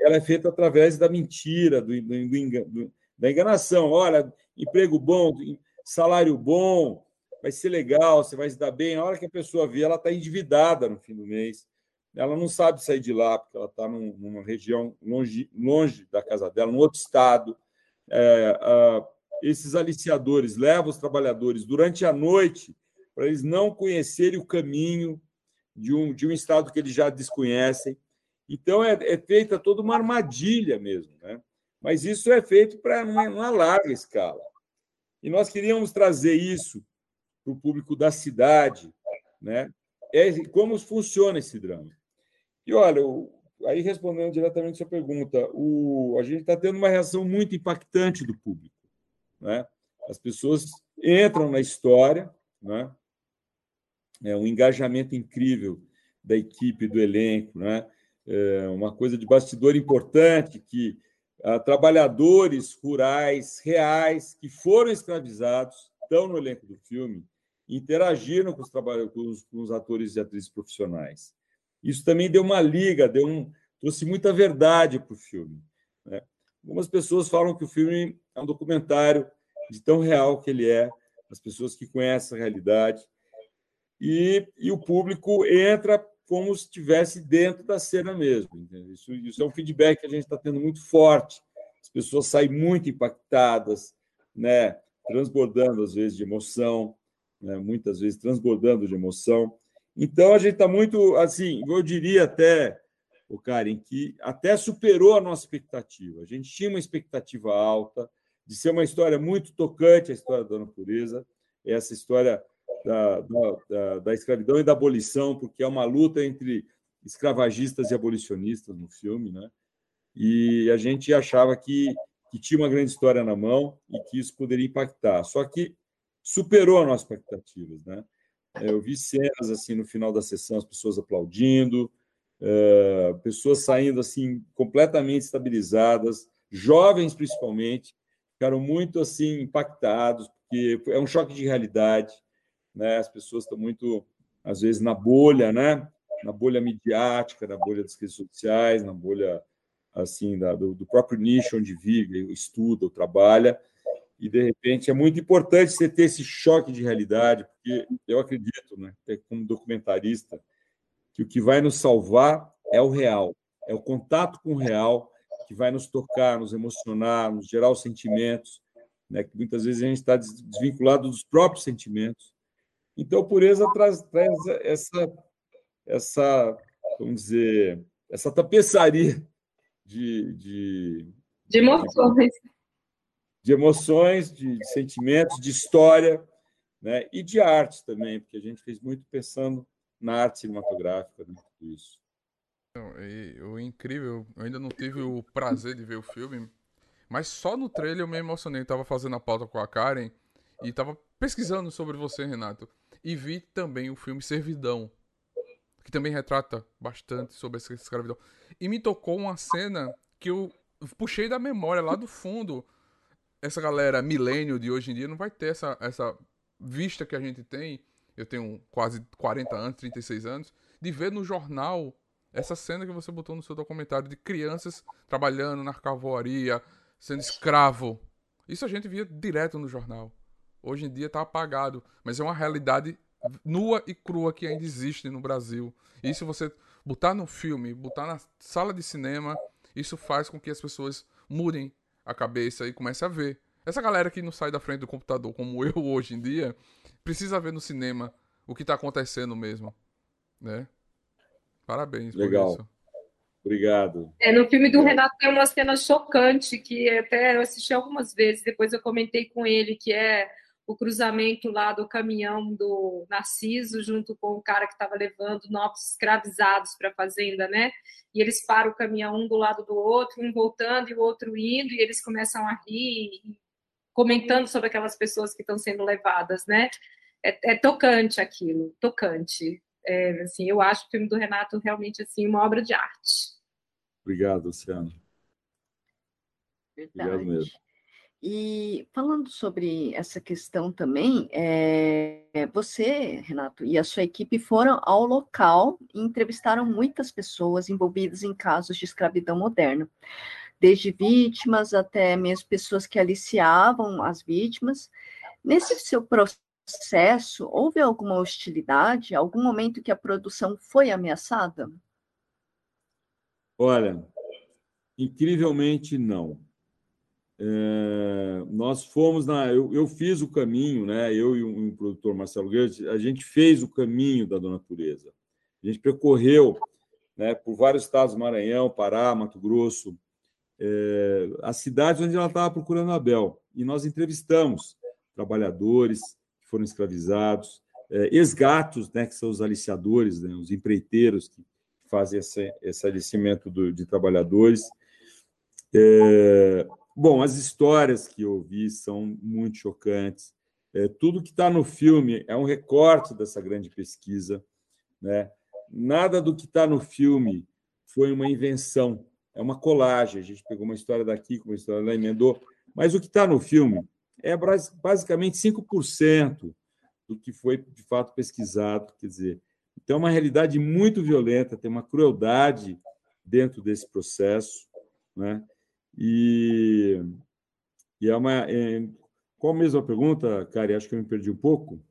ela é feita através da mentira, do, do, do, da enganação. Olha, emprego bom, salário bom, vai ser legal, você vai se dar bem. A hora que a pessoa vê, ela está endividada no fim do mês. Ela não sabe sair de lá, porque ela está num, numa região longe, longe da casa dela, num outro estado. É, esses aliciadores levam os trabalhadores durante a noite para eles não conhecerem o caminho de um, de um estado que eles já desconhecem. Então, é, é feita toda uma armadilha mesmo. Né? Mas isso é feito para uma, uma larga escala. E nós queríamos trazer isso para o público da cidade, né? É como funciona esse drama. E olha, aí respondendo diretamente a sua pergunta, o, a gente está tendo uma reação muito impactante do público. Né? As pessoas entram na história, né? é um engajamento incrível da equipe, do elenco, né? é uma coisa de bastidor importante que ah, trabalhadores rurais reais que foram escravizados estão no elenco do filme, interagiram com os, com com os atores e atrizes profissionais. Isso também deu uma liga, deu um, trouxe muita verdade para o filme. Algumas pessoas falam que o filme é um documentário de tão real que ele é, as pessoas que conhecem a realidade, e, e o público entra como se estivesse dentro da cena mesmo. Isso, isso, é um feedback que a gente está tendo muito forte. As pessoas saem muito impactadas, né, transbordando às vezes de emoção, né, muitas vezes transbordando de emoção. Então a gente está muito, assim, eu diria até, o Karen, que até superou a nossa expectativa. A gente tinha uma expectativa alta de ser uma história muito tocante, a história da natureza, essa história da, da, da, escravidão e da abolição, porque é uma luta entre escravagistas e abolicionistas no filme, né? E a gente achava que, que tinha uma grande história na mão e que isso poderia impactar. Só que superou as nossas expectativas, né? Eu vi cenas assim no final da sessão, as pessoas aplaudindo, uh, pessoas saindo assim completamente estabilizadas, jovens principalmente, ficaram muito assim impactados porque é um choque de realidade, né? As pessoas estão muito às vezes na bolha, né? Na bolha midiática, na bolha das redes sociais, na bolha assim da, do, do próprio nicho onde vive, estuda, trabalha e de repente é muito importante você ter esse choque de realidade, porque eu acredito, né, como documentarista, que o que vai nos salvar é o real, é o contato com o real que vai nos tocar, nos emocionar, nos gerar os sentimentos, né, que muitas vezes a gente está desvinculado dos próprios sentimentos. Então, a pureza traz, traz essa, essa, vamos dizer, essa tapeçaria de, de, de emoções de emoções, de, sentimentos, de história, né? e de arte também, porque a gente fez muito pensando na arte cinematográfica, né? tudo isso. O incrível, eu ainda não tive o prazer de ver o filme, mas só no trailer eu me emocionei. Tava fazendo a pauta com a Karen e tava pesquisando sobre você, Renato. E vi também o filme Servidão, que também retrata bastante sobre essa escravidão. E me tocou uma cena que eu puxei da memória lá do fundo essa galera milênio de hoje em dia não vai ter essa, essa vista que a gente tem. Eu tenho quase 40 anos, 36 anos, de ver no jornal essa cena que você botou no seu documentário de crianças trabalhando na cavoaria, sendo escravo. Isso a gente via direto no jornal. Hoje em dia está apagado, mas é uma realidade nua e crua que ainda existe no Brasil. E se você botar no filme, botar na sala de cinema, isso faz com que as pessoas mudem a cabeça e comece a ver. Essa galera que não sai da frente do computador como eu hoje em dia, precisa ver no cinema o que tá acontecendo mesmo, né? Parabéns Legal. por isso. Obrigado. É, no filme do Renato tem uma cena chocante que até eu assisti algumas vezes, depois eu comentei com ele, que é o cruzamento lá do caminhão do Narciso junto com o cara que estava levando novos escravizados para a fazenda, né? E eles param o caminhão um do lado do outro, um voltando e o outro indo, e eles começam a rir, comentando sobre aquelas pessoas que estão sendo levadas, né? É, é tocante aquilo, tocante. É, assim, eu acho o filme do Renato realmente assim uma obra de arte. Obrigado, Luciano. Verdade. Obrigado mesmo. E falando sobre essa questão também, é, você, Renato, e a sua equipe foram ao local e entrevistaram muitas pessoas envolvidas em casos de escravidão moderna, desde vítimas até mesmo pessoas que aliciavam as vítimas. Nesse seu processo, houve alguma hostilidade, algum momento que a produção foi ameaçada? Olha, incrivelmente não é, nós fomos na. Eu, eu, fiz o caminho, né? Eu e o, o produtor Marcelo Goethe, a gente fez o caminho da natureza. A gente percorreu né, por vários estados, Maranhão, Pará, Mato Grosso, é, as cidades onde ela estava procurando Abel. E nós entrevistamos trabalhadores que foram escravizados, é, ex-gatos, né, que são os aliciadores, né, os empreiteiros que fazem esse, esse aliciamento do, de trabalhadores. É, Bom, as histórias que eu vi são muito chocantes. É, tudo que está no filme é um recorte dessa grande pesquisa. Né? Nada do que está no filme foi uma invenção, é uma colagem. A gente pegou uma história daqui, uma história lá, emendou. Mas o que está no filme é basicamente 5% do que foi de fato pesquisado. Quer dizer, então é uma realidade muito violenta, tem uma crueldade dentro desse processo. Né? E, e é uma. É, qual a pergunta, Kari? Acho que eu me perdi um pouco.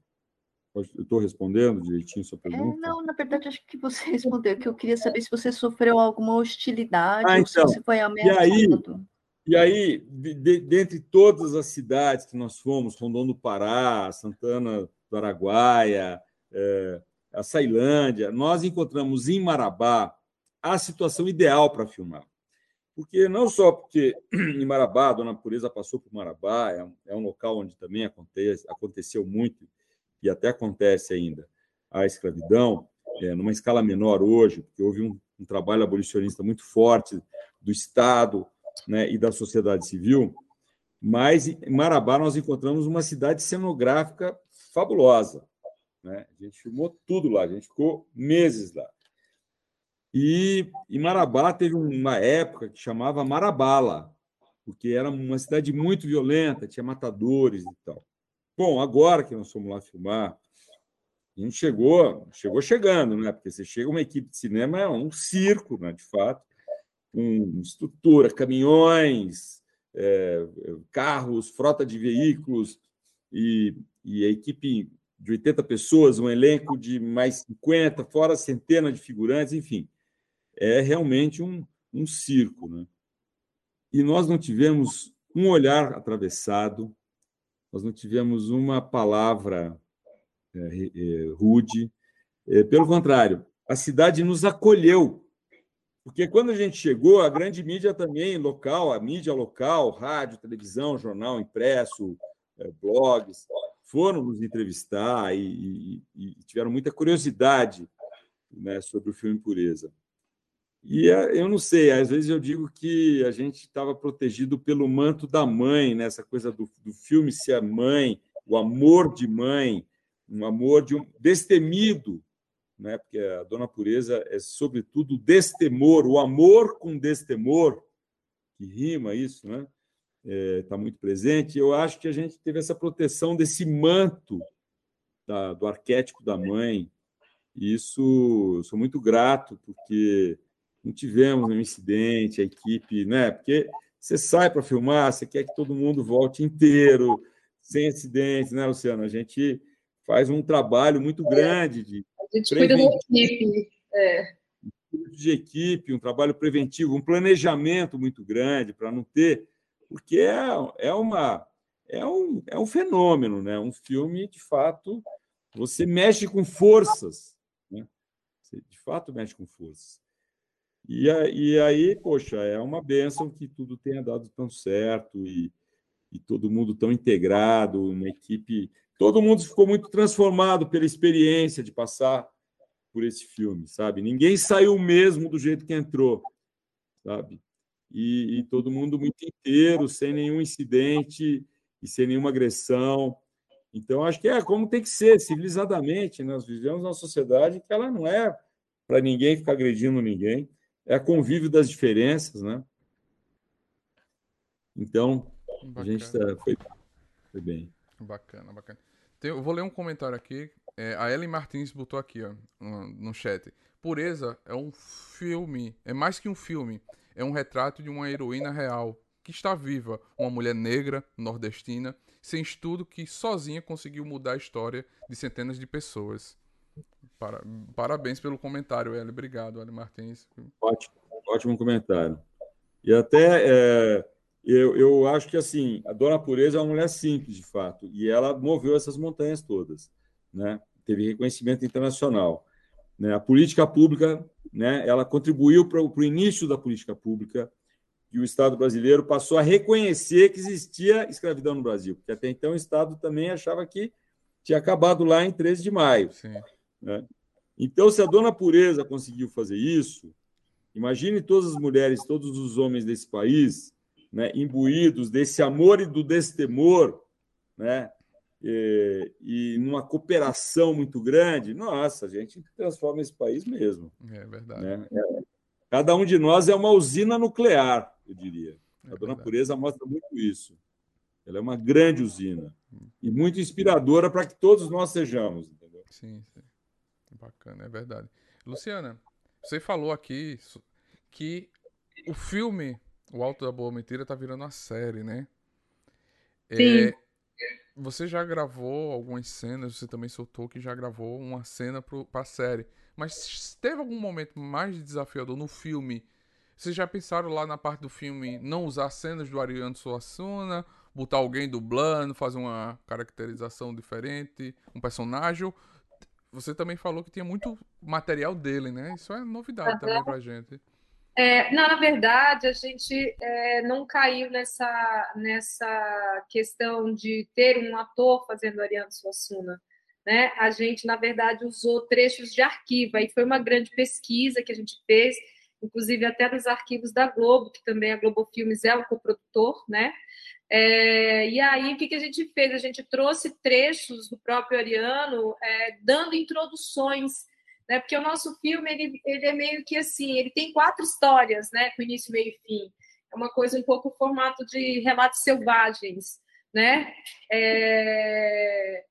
Eu estou respondendo direitinho sua é, pergunta? É, não, na verdade, acho que você respondeu, que eu queria saber se você sofreu alguma hostilidade ah, então, ou se então, você foi ameaçado. E aí, E aí, de, de, dentre todas as cidades que nós fomos, Rondon do Pará, Santana do Araguaia, é, a Sailândia, nós encontramos em Marabá a situação ideal para filmar. Porque não só porque em Marabá, a Dona Pureza passou por Marabá, é um, é um local onde também acontece, aconteceu muito, e até acontece ainda, a escravidão, é, numa escala menor hoje, porque houve um, um trabalho abolicionista muito forte do Estado né, e da sociedade civil, mas em Marabá nós encontramos uma cidade cenográfica fabulosa. Né? A gente filmou tudo lá, a gente ficou meses lá. E, e Marabá teve uma época que chamava Marabala, porque era uma cidade muito violenta, tinha matadores e tal. Bom, agora que nós fomos lá filmar, a gente chegou, chegou chegando, né? Porque você chega uma equipe de cinema, é um circo, né? De fato, com estrutura, caminhões, é, carros, frota de veículos e, e a equipe de 80 pessoas, um elenco de mais 50, fora centenas de figurantes, enfim. É realmente um, um circo. Né? E nós não tivemos um olhar atravessado, nós não tivemos uma palavra é, é, rude. É, pelo contrário, a cidade nos acolheu. Porque quando a gente chegou, a grande mídia também local, a mídia local, rádio, televisão, jornal impresso, blogs, foram nos entrevistar e, e, e tiveram muita curiosidade né, sobre o filme Pureza. E é, eu não sei, às vezes eu digo que a gente estava protegido pelo manto da mãe, né, coisa do, do filme ser a mãe, o amor de mãe, um amor de um destemido, né? porque a Dona Pureza é, sobretudo, destemor, o amor com destemor, que rima isso, né? está é, tá muito presente. Eu acho que a gente teve essa proteção desse manto da, do arquétipo da mãe. E isso, sou muito grato, porque não tivemos nenhum incidente, a equipe, né? Porque você sai para filmar, você quer que todo mundo volte inteiro, sem acidentes, né, Luciano? A gente faz um trabalho muito é. grande de. A gente cuida da equipe. É. De equipe, um trabalho preventivo, um planejamento muito grande para não ter porque é, é, uma, é, um, é um fenômeno, né? um filme, de fato, você mexe com forças. Né? Você, de fato, mexe com forças. E, e aí, poxa, é uma benção que tudo tenha dado tão certo e, e todo mundo tão integrado, uma equipe. Todo mundo ficou muito transformado pela experiência de passar por esse filme, sabe? Ninguém saiu mesmo do jeito que entrou, sabe? e, e todo mundo muito inteiro, sem nenhum incidente e sem nenhuma agressão. Então, acho que é como tem que ser, civilizadamente. Nós vivemos numa sociedade que ela não é para ninguém ficar agredindo ninguém, é a convívio das diferenças, né? Então, bacana. a gente tá, foi, foi, bem. Bacana, bacana. Tem, eu vou ler um comentário aqui. É, a Ellen Martins botou aqui ó, no, no chat. Pureza é um filme, é mais que um filme é um retrato de uma heroína real que está viva, uma mulher negra, nordestina, sem estudo que sozinha conseguiu mudar a história de centenas de pessoas. Para, parabéns pelo comentário, Eli. Obrigado, Eli Martins. Ótimo, ótimo comentário. E até é, eu, eu acho que assim, a Dona Pureza é uma mulher simples, de fato, e ela moveu essas montanhas todas. Né? Teve reconhecimento internacional. Né? A política pública né, ela contribuiu para o início da política pública e o Estado brasileiro passou a reconhecer que existia escravidão no Brasil, porque até então o Estado também achava que tinha acabado lá em 13 de maio. Né? Então, se a dona Pureza conseguiu fazer isso, imagine todas as mulheres, todos os homens desse país, né, imbuídos desse amor e do destemor, né, e, e numa cooperação muito grande, nossa, a gente transforma esse país mesmo. É verdade. Né? É, cada um de nós é uma usina nuclear, eu diria. É a Dona Pureza mostra muito isso. Ela é uma grande usina e muito inspiradora para que todos nós sejamos. Entendeu? Sim, sim. Bacana, é verdade. Luciana, você falou aqui que o filme O Alto da Boa Mentira está virando uma série, né? Sim. É, você já gravou algumas cenas, você também soltou que já gravou uma cena pro, pra série. Mas teve algum momento mais desafiador no filme Vocês já pensaram lá na parte do filme não usar cenas do Ariano Suassuna, botar alguém dublando, fazer uma caracterização diferente, um personagem? Você também falou que tinha muito material dele, né? Isso é novidade uhum. também pra gente. É, na verdade, a gente é, não caiu nessa, nessa questão de ter um ator fazendo Ariano Suassuna. Né? A gente, na verdade, usou trechos de arquivo. Aí foi uma grande pesquisa que a gente fez, inclusive até nos arquivos da Globo, que também a Globo Filmes é o coprodutor, né? É, e aí, o que, que a gente fez? A gente trouxe trechos do próprio Ariano, é, dando introduções né? Porque o nosso filme ele, ele é meio que assim, ele tem quatro histórias, né? Com início, meio e fim. É uma coisa um pouco formato de relatos selvagens, né? É,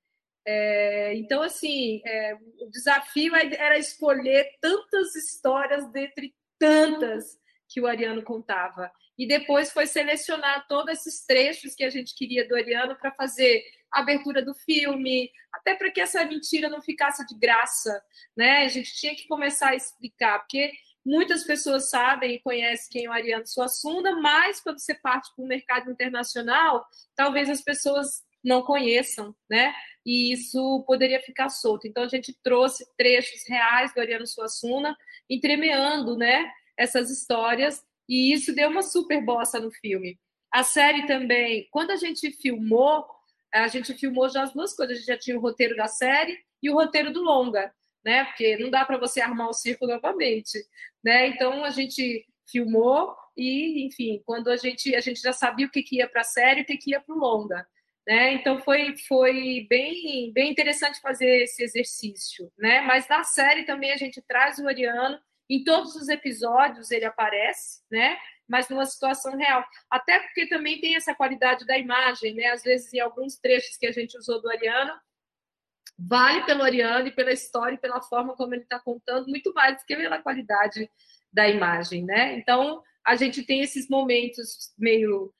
é, então, assim, é, o desafio era escolher tantas histórias dentre tantas que o Ariano contava. E depois foi selecionar todos esses trechos que a gente queria do Ariano para fazer a abertura do filme, até para que essa mentira não ficasse de graça, né? A gente tinha que começar a explicar, porque muitas pessoas sabem e conhecem quem é o Ariano Suassuna, mas quando você parte para o mercado internacional, talvez as pessoas não conheçam, né? E isso poderia ficar solto. Então a gente trouxe trechos reais do Ariano Suassuna, entremeando, né? Essas histórias e isso deu uma super bossa no filme. A série também, quando a gente filmou, a gente filmou já as duas coisas. A gente já tinha o roteiro da série e o roteiro do longa, né? Porque não dá para você armar o circo novamente, né? Então a gente filmou e, enfim, quando a gente a gente já sabia o que, que ia para a série e o que, que ia para o longa, né? Então foi foi bem bem interessante fazer esse exercício, né? Mas na série também a gente traz o Ariano em todos os episódios ele aparece, né? mas numa situação real. Até porque também tem essa qualidade da imagem, né? Às vezes, em alguns trechos que a gente usou do Ariano, vale pelo Ariano e pela história e pela forma como ele está contando, muito mais do que pela qualidade da imagem, né? Então, a gente tem esses momentos meio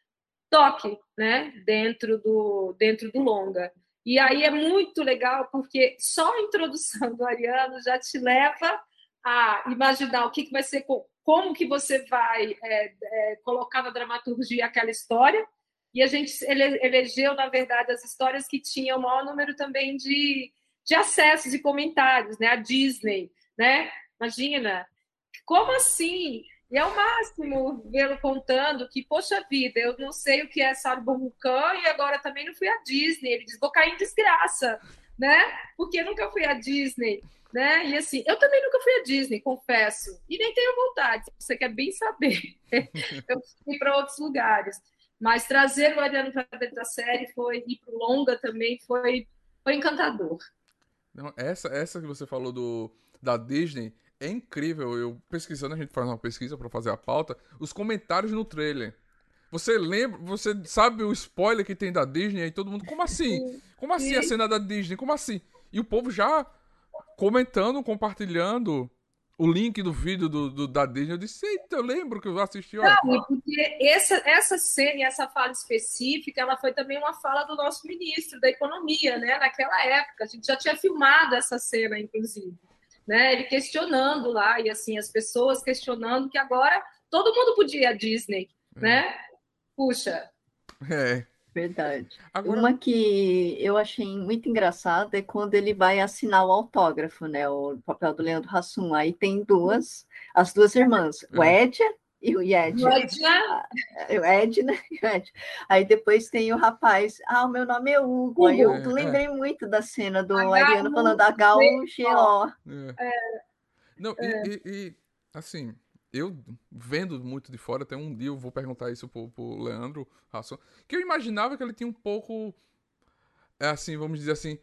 toque, né? Dentro do, dentro do longa. E aí é muito legal, porque só a introdução do Ariano já te leva a imaginar o que, que vai ser como que você vai é, é, colocar na dramaturgia aquela história. E a gente ele, elegeu, na verdade, as histórias que tinham o maior número também de, de acessos e comentários, né? A Disney, né? Imagina, como assim? E é o máximo vê-lo contando que, poxa vida, eu não sei o que é Sarborucan e agora também não fui à Disney. Ele diz, vou cair em desgraça, né? Porque nunca fui à Disney né? E assim, eu também nunca fui à Disney, confesso, e nem tenho vontade. Se você quer bem saber, eu fui para outros lugares. Mas trazer o Ariano para dentro da série foi ir para o longa também foi, foi encantador. Não, essa, essa que você falou do da Disney é incrível. Eu pesquisando, a gente faz uma pesquisa para fazer a pauta, os comentários no trailer. Você lembra, você sabe o spoiler que tem da Disney aí todo mundo, como assim? Como assim a cena da Disney? Como assim? E o povo já comentando, compartilhando o link do vídeo do, do, da Disney. Eu disse, eita, eu lembro que eu assisti. Olha. Não, porque essa, essa cena e essa fala específica, ela foi também uma fala do nosso ministro da Economia, né? Naquela época. A gente já tinha filmado essa cena, inclusive. Né? Ele questionando lá, e assim, as pessoas questionando que agora todo mundo podia ir à Disney, é. né? Puxa. É. Verdade. Agora... Uma que eu achei muito engraçada é quando ele vai assinar o autógrafo, né? O papel do Leandro Hassum. Aí tem duas, as duas irmãs, o é. Edja e o Ed. O Edna. O Edna e o Ed. Aí depois tem o rapaz, ah, o meu nome é Hugo. Aí eu é, lembrei é. muito da cena do Ariano falando H-U-G-O. É. Não, e, e, assim, eu vendo muito de fora, até um dia eu vou perguntar isso pro, pro Leandro Rasson, que eu imaginava que ele tinha um pouco, é assim, vamos dizer assim,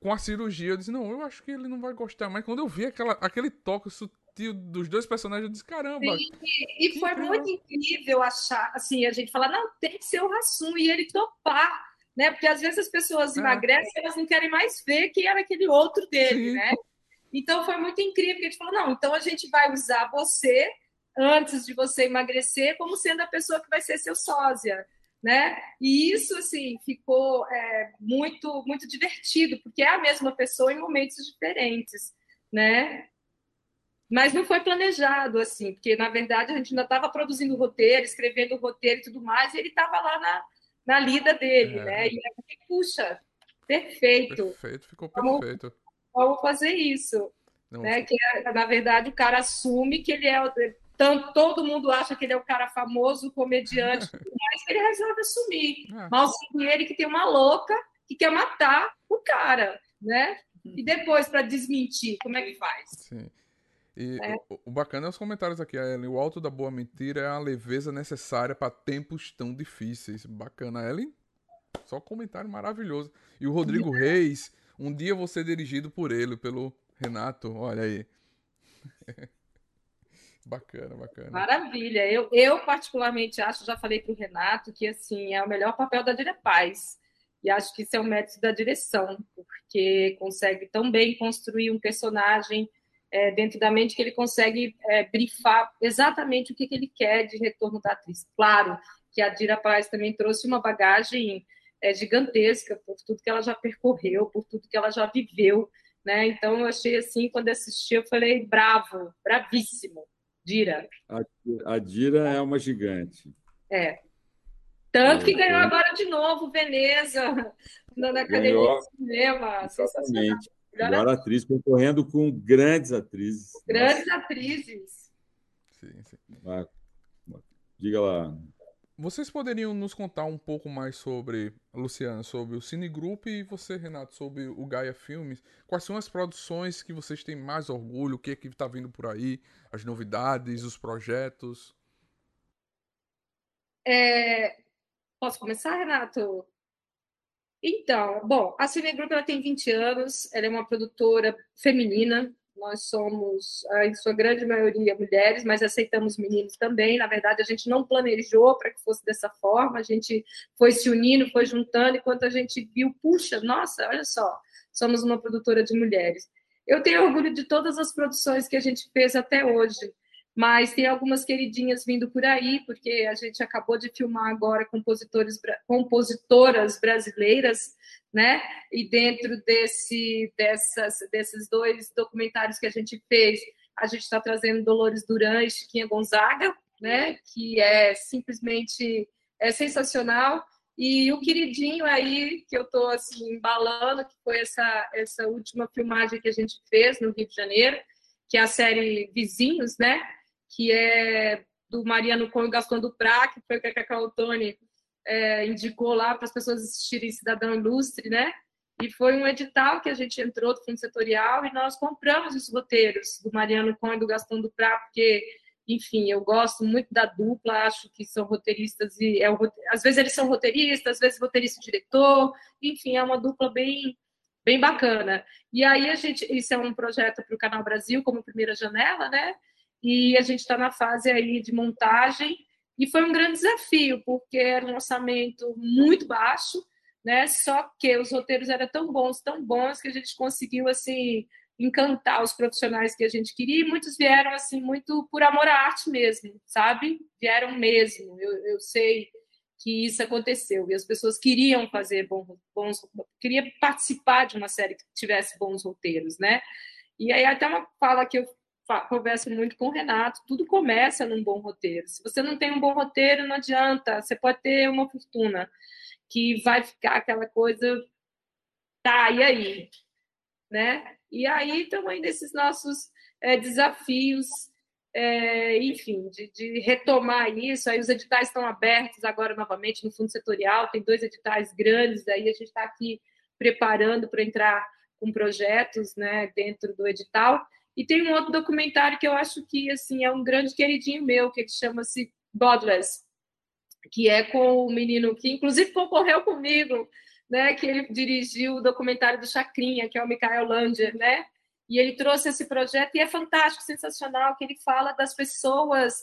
com a cirurgia, eu disse, não, eu acho que ele não vai gostar, mas quando eu vi aquela, aquele toque sutil dos dois personagens, eu disse, caramba. Sim, e foi incrível. muito incrível achar, assim, a gente falar, não, tem que ser o Rassum, e ele topar, né, porque às vezes as pessoas é. emagrecem, elas não querem mais ver quem era aquele outro dele, Sim. né? Então foi muito incrível que a gente falou: não, então a gente vai usar você antes de você emagrecer como sendo a pessoa que vai ser seu sósia. Né? E isso assim ficou é, muito muito divertido porque é a mesma pessoa em momentos diferentes, né? Mas não foi planejado assim, porque na verdade a gente ainda estava produzindo roteiro, escrevendo roteiro e tudo mais, e ele estava lá na, na lida dele, é. né? E aí, puxa, perfeito. Perfeito, ficou perfeito. Vamos, vamos fazer isso. Não, né? Que na verdade o cara assume que ele é tanto todo mundo acha que ele é o cara famoso, comediante, mas ele resolve assumir. É. Mal ele que tem uma louca que quer matar o cara, né? E uhum. depois, para desmentir, como é que faz? Sim. E é. o, o, bacana é os comentários aqui, Ellen. O alto da boa mentira é a leveza necessária para tempos tão difíceis. Bacana, Ellen. Só comentário maravilhoso. E o Rodrigo Reis, um dia você dirigido por ele, pelo Renato. Olha aí. Bacana, bacana. Maravilha. Eu, eu particularmente acho, já falei para o Renato, que assim é o melhor papel da Dire Paz. E acho que isso é o mérito da direção, porque consegue tão bem construir um personagem é, dentro da mente que ele consegue é, brifar exatamente o que, que, ele quer de retorno da atriz. Claro que a Dira Paz também trouxe uma bagagem é, gigantesca por tudo que ela já percorreu, por tudo que ela já viveu, né? Então eu achei assim, quando assisti, eu falei bravo, bravíssimo. Dira. A, a Dira é uma gigante. É. Tanto que ganhou agora de novo Veneza na, na Academia de Cinema. Exatamente. Melhor atriz, concorrendo com grandes atrizes. Grandes Nossa. atrizes. Sim, sim. Diga lá. Vocês poderiam nos contar um pouco mais sobre, Luciana, sobre o Cine Group e você, Renato, sobre o Gaia Filmes? Quais são as produções que vocês têm mais orgulho? O que é que está vindo por aí? As novidades, os projetos? É... Posso começar, Renato? Então, bom, a Cine Group ela tem 20 anos, ela é uma produtora feminina, nós somos, em sua grande maioria, mulheres, mas aceitamos meninos também. Na verdade, a gente não planejou para que fosse dessa forma, a gente foi se unindo, foi juntando, enquanto a gente viu, puxa, nossa, olha só, somos uma produtora de mulheres. Eu tenho orgulho de todas as produções que a gente fez até hoje, mas tem algumas queridinhas vindo por aí, porque a gente acabou de filmar agora compositores, compositoras brasileiras né? E dentro desse, dessas, desses dois documentários que a gente fez, a gente está trazendo Dolores Duran e Chiquinha Gonzaga, né? Que é simplesmente é sensacional. E o queridinho aí que eu estou assim embalando, que foi essa essa última filmagem que a gente fez no Rio de Janeiro, que é a série Vizinhos, né? Que é do Mariano Com e Gaston Duprá, que foi o que a Cacau Tony é, indicou lá para as pessoas assistirem Cidadão Ilustre, né? E foi um edital que a gente entrou do Fundo Setorial e nós compramos os roteiros do Mariano Con e do Gastão Duprá, porque, enfim, eu gosto muito da dupla, acho que são roteiristas e é o, às vezes eles são roteiristas, às vezes roteirista e diretor, enfim, é uma dupla bem bem bacana. E aí a gente, isso é um projeto para o Canal Brasil como primeira janela, né? E a gente está na fase aí de montagem e foi um grande desafio, porque era um orçamento muito baixo, né? Só que os roteiros eram tão bons, tão bons, que a gente conseguiu, assim, encantar os profissionais que a gente queria. E muitos vieram, assim, muito por amor à arte mesmo, sabe? Vieram mesmo. Eu, eu sei que isso aconteceu. E as pessoas queriam fazer bons, bons queria participar de uma série que tivesse bons roteiros, né? E aí até uma fala que eu converso muito com o Renato, tudo começa num bom roteiro. Se você não tem um bom roteiro, não adianta. Você pode ter uma fortuna que vai ficar aquela coisa, tá, e aí? Né? E aí também desses nossos é, desafios, é, enfim, de, de, retomar isso. Aí os editais estão abertos agora novamente no fundo setorial, tem dois editais grandes, aí a gente está aqui preparando para entrar com projetos né, dentro do edital. E tem um outro documentário que eu acho que assim é um grande queridinho meu, que chama-se Godless, que é com o menino que inclusive concorreu comigo, né, que ele dirigiu o documentário do Chacrinha, que é o Michael Lander, né? E ele trouxe esse projeto e é fantástico, sensacional, que ele fala das pessoas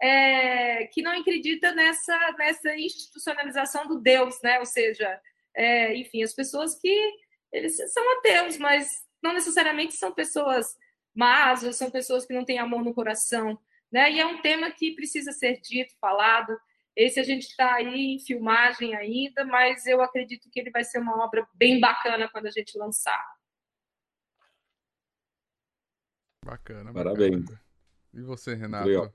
é, que não acreditam nessa, nessa institucionalização do Deus, né? Ou seja, é, enfim, as pessoas que eles são ateus, mas não necessariamente são pessoas mas são pessoas que não têm amor no coração, né? E é um tema que precisa ser dito, falado. Esse a gente está aí em filmagem ainda, mas eu acredito que ele vai ser uma obra bem bacana quando a gente lançar. Bacana. Parabéns. Bacana. E você, Renato? Legal.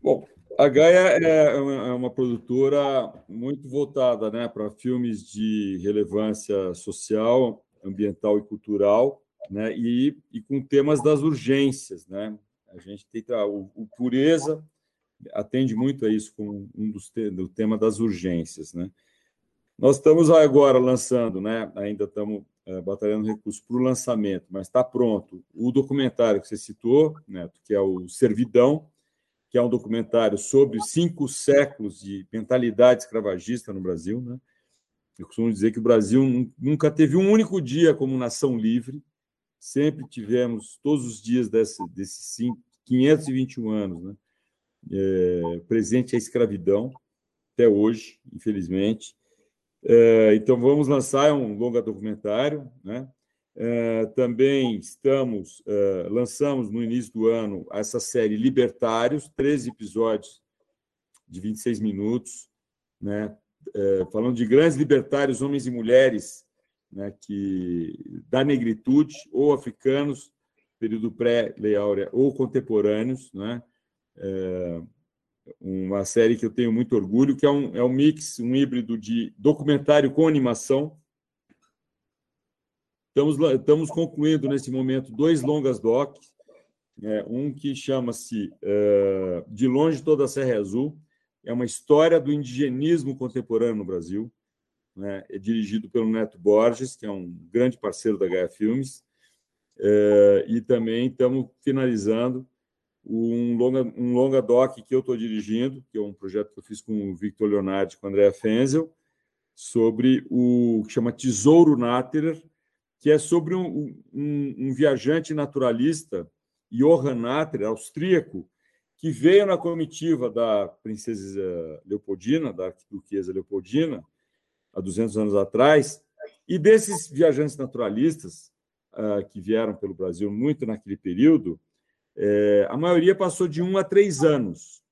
Bom, a Gaia é uma, é uma produtora muito voltada né, para filmes de relevância social, ambiental e cultural, né, e, e com temas das urgências. Né? A gente tem o, o Pureza atende muito a isso com um dos te, do tema das urgências. Né? Nós estamos agora lançando, né, ainda estamos é, batalhando recursos para o lançamento, mas está pronto o documentário que você citou, que é o Servidão, que é um documentário sobre cinco séculos de mentalidade escravagista no Brasil. Né? Eu costumo dizer que o Brasil nunca teve um único dia como nação livre, sempre tivemos todos os dias desse, desses cinco, 521 anos, né? É, presente a escravidão, até hoje, infelizmente. É, então, vamos lançar um longa documentário, né? É, também estamos, é, lançamos no início do ano essa série Libertários, 13 episódios de 26 minutos, né? É, falando de grandes libertários, homens e mulheres, né? que da negritude, ou africanos, período pré-lei áurea, ou contemporâneos, né? É, uma série que eu tenho muito orgulho, que é um, é um mix, um híbrido de documentário com animação, Estamos, estamos concluindo nesse momento dois longas docs, é, um que chama-se é, De Longe Toda a Serra Azul, é uma história do indigenismo contemporâneo no Brasil, né? é dirigido pelo Neto Borges, que é um grande parceiro da Gaia Filmes, é, e também estamos finalizando um longa, um longa doc que eu estou dirigindo, que é um projeto que eu fiz com o Victor Leonardo e com a Andrea Fenzel, sobre o que chama Tesouro Natterer, que é sobre um, um, um viajante naturalista, Johann Natter, austríaco, que veio na comitiva da princesa Leopoldina, da arquiduquesa Leopoldina, há 200 anos atrás, e desses viajantes naturalistas uh, que vieram pelo Brasil muito naquele período, eh, a maioria passou de um a três anos,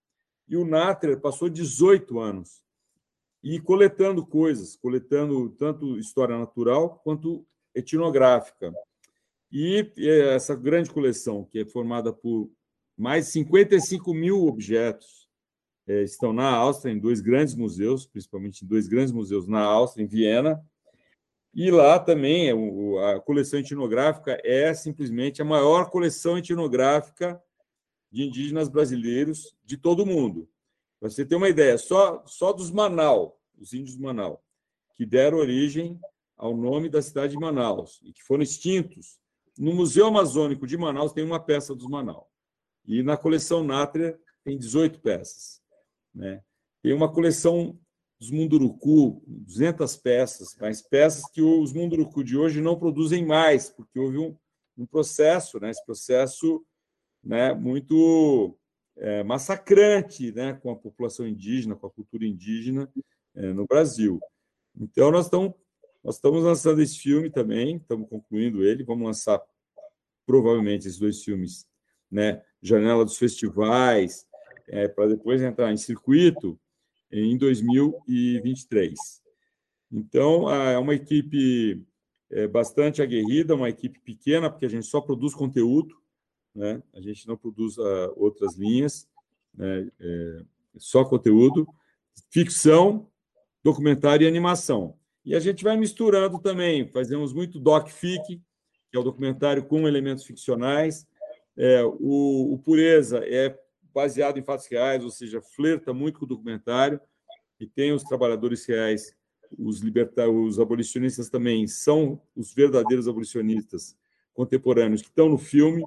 e o Natter passou 18 anos, e coletando coisas, coletando tanto história natural quanto etnográfica. E essa grande coleção, que é formada por mais de 55 mil objetos, é, estão na Áustria, em dois grandes museus, principalmente em dois grandes museus na Áustria, em Viena. E lá também a coleção etnográfica é simplesmente a maior coleção etnográfica de indígenas brasileiros de todo o mundo. Para você ter uma ideia, só, só dos Manau, os índios Manau, que deram origem ao nome da cidade de Manaus e que foram extintos. No Museu Amazônico de Manaus tem uma peça dos Manaus. E na coleção Nátria tem 18 peças. Né? Tem uma coleção dos Munduruku, 200 peças, mas peças que os Munduruku de hoje não produzem mais, porque houve um, um processo, né? esse processo né, muito é, massacrante né, com a população indígena, com a cultura indígena é, no Brasil. Então, nós estamos nós estamos lançando esse filme também, estamos concluindo ele, vamos lançar provavelmente esses dois filmes, né? Janela dos festivais, é, para depois entrar em circuito em 2023. Então, é uma equipe é, bastante aguerrida, uma equipe pequena, porque a gente só produz conteúdo, né? a gente não produz uh, outras linhas, né? é, só conteúdo, ficção, documentário e animação. E a gente vai misturando também, fazemos muito doc-fic, que é o documentário com elementos ficcionais. É, o, o, Pureza é baseado em fatos reais, ou seja, flerta muito com o documentário, e tem os trabalhadores reais, os, libertar, os abolicionistas também são os verdadeiros abolicionistas contemporâneos que estão no filme,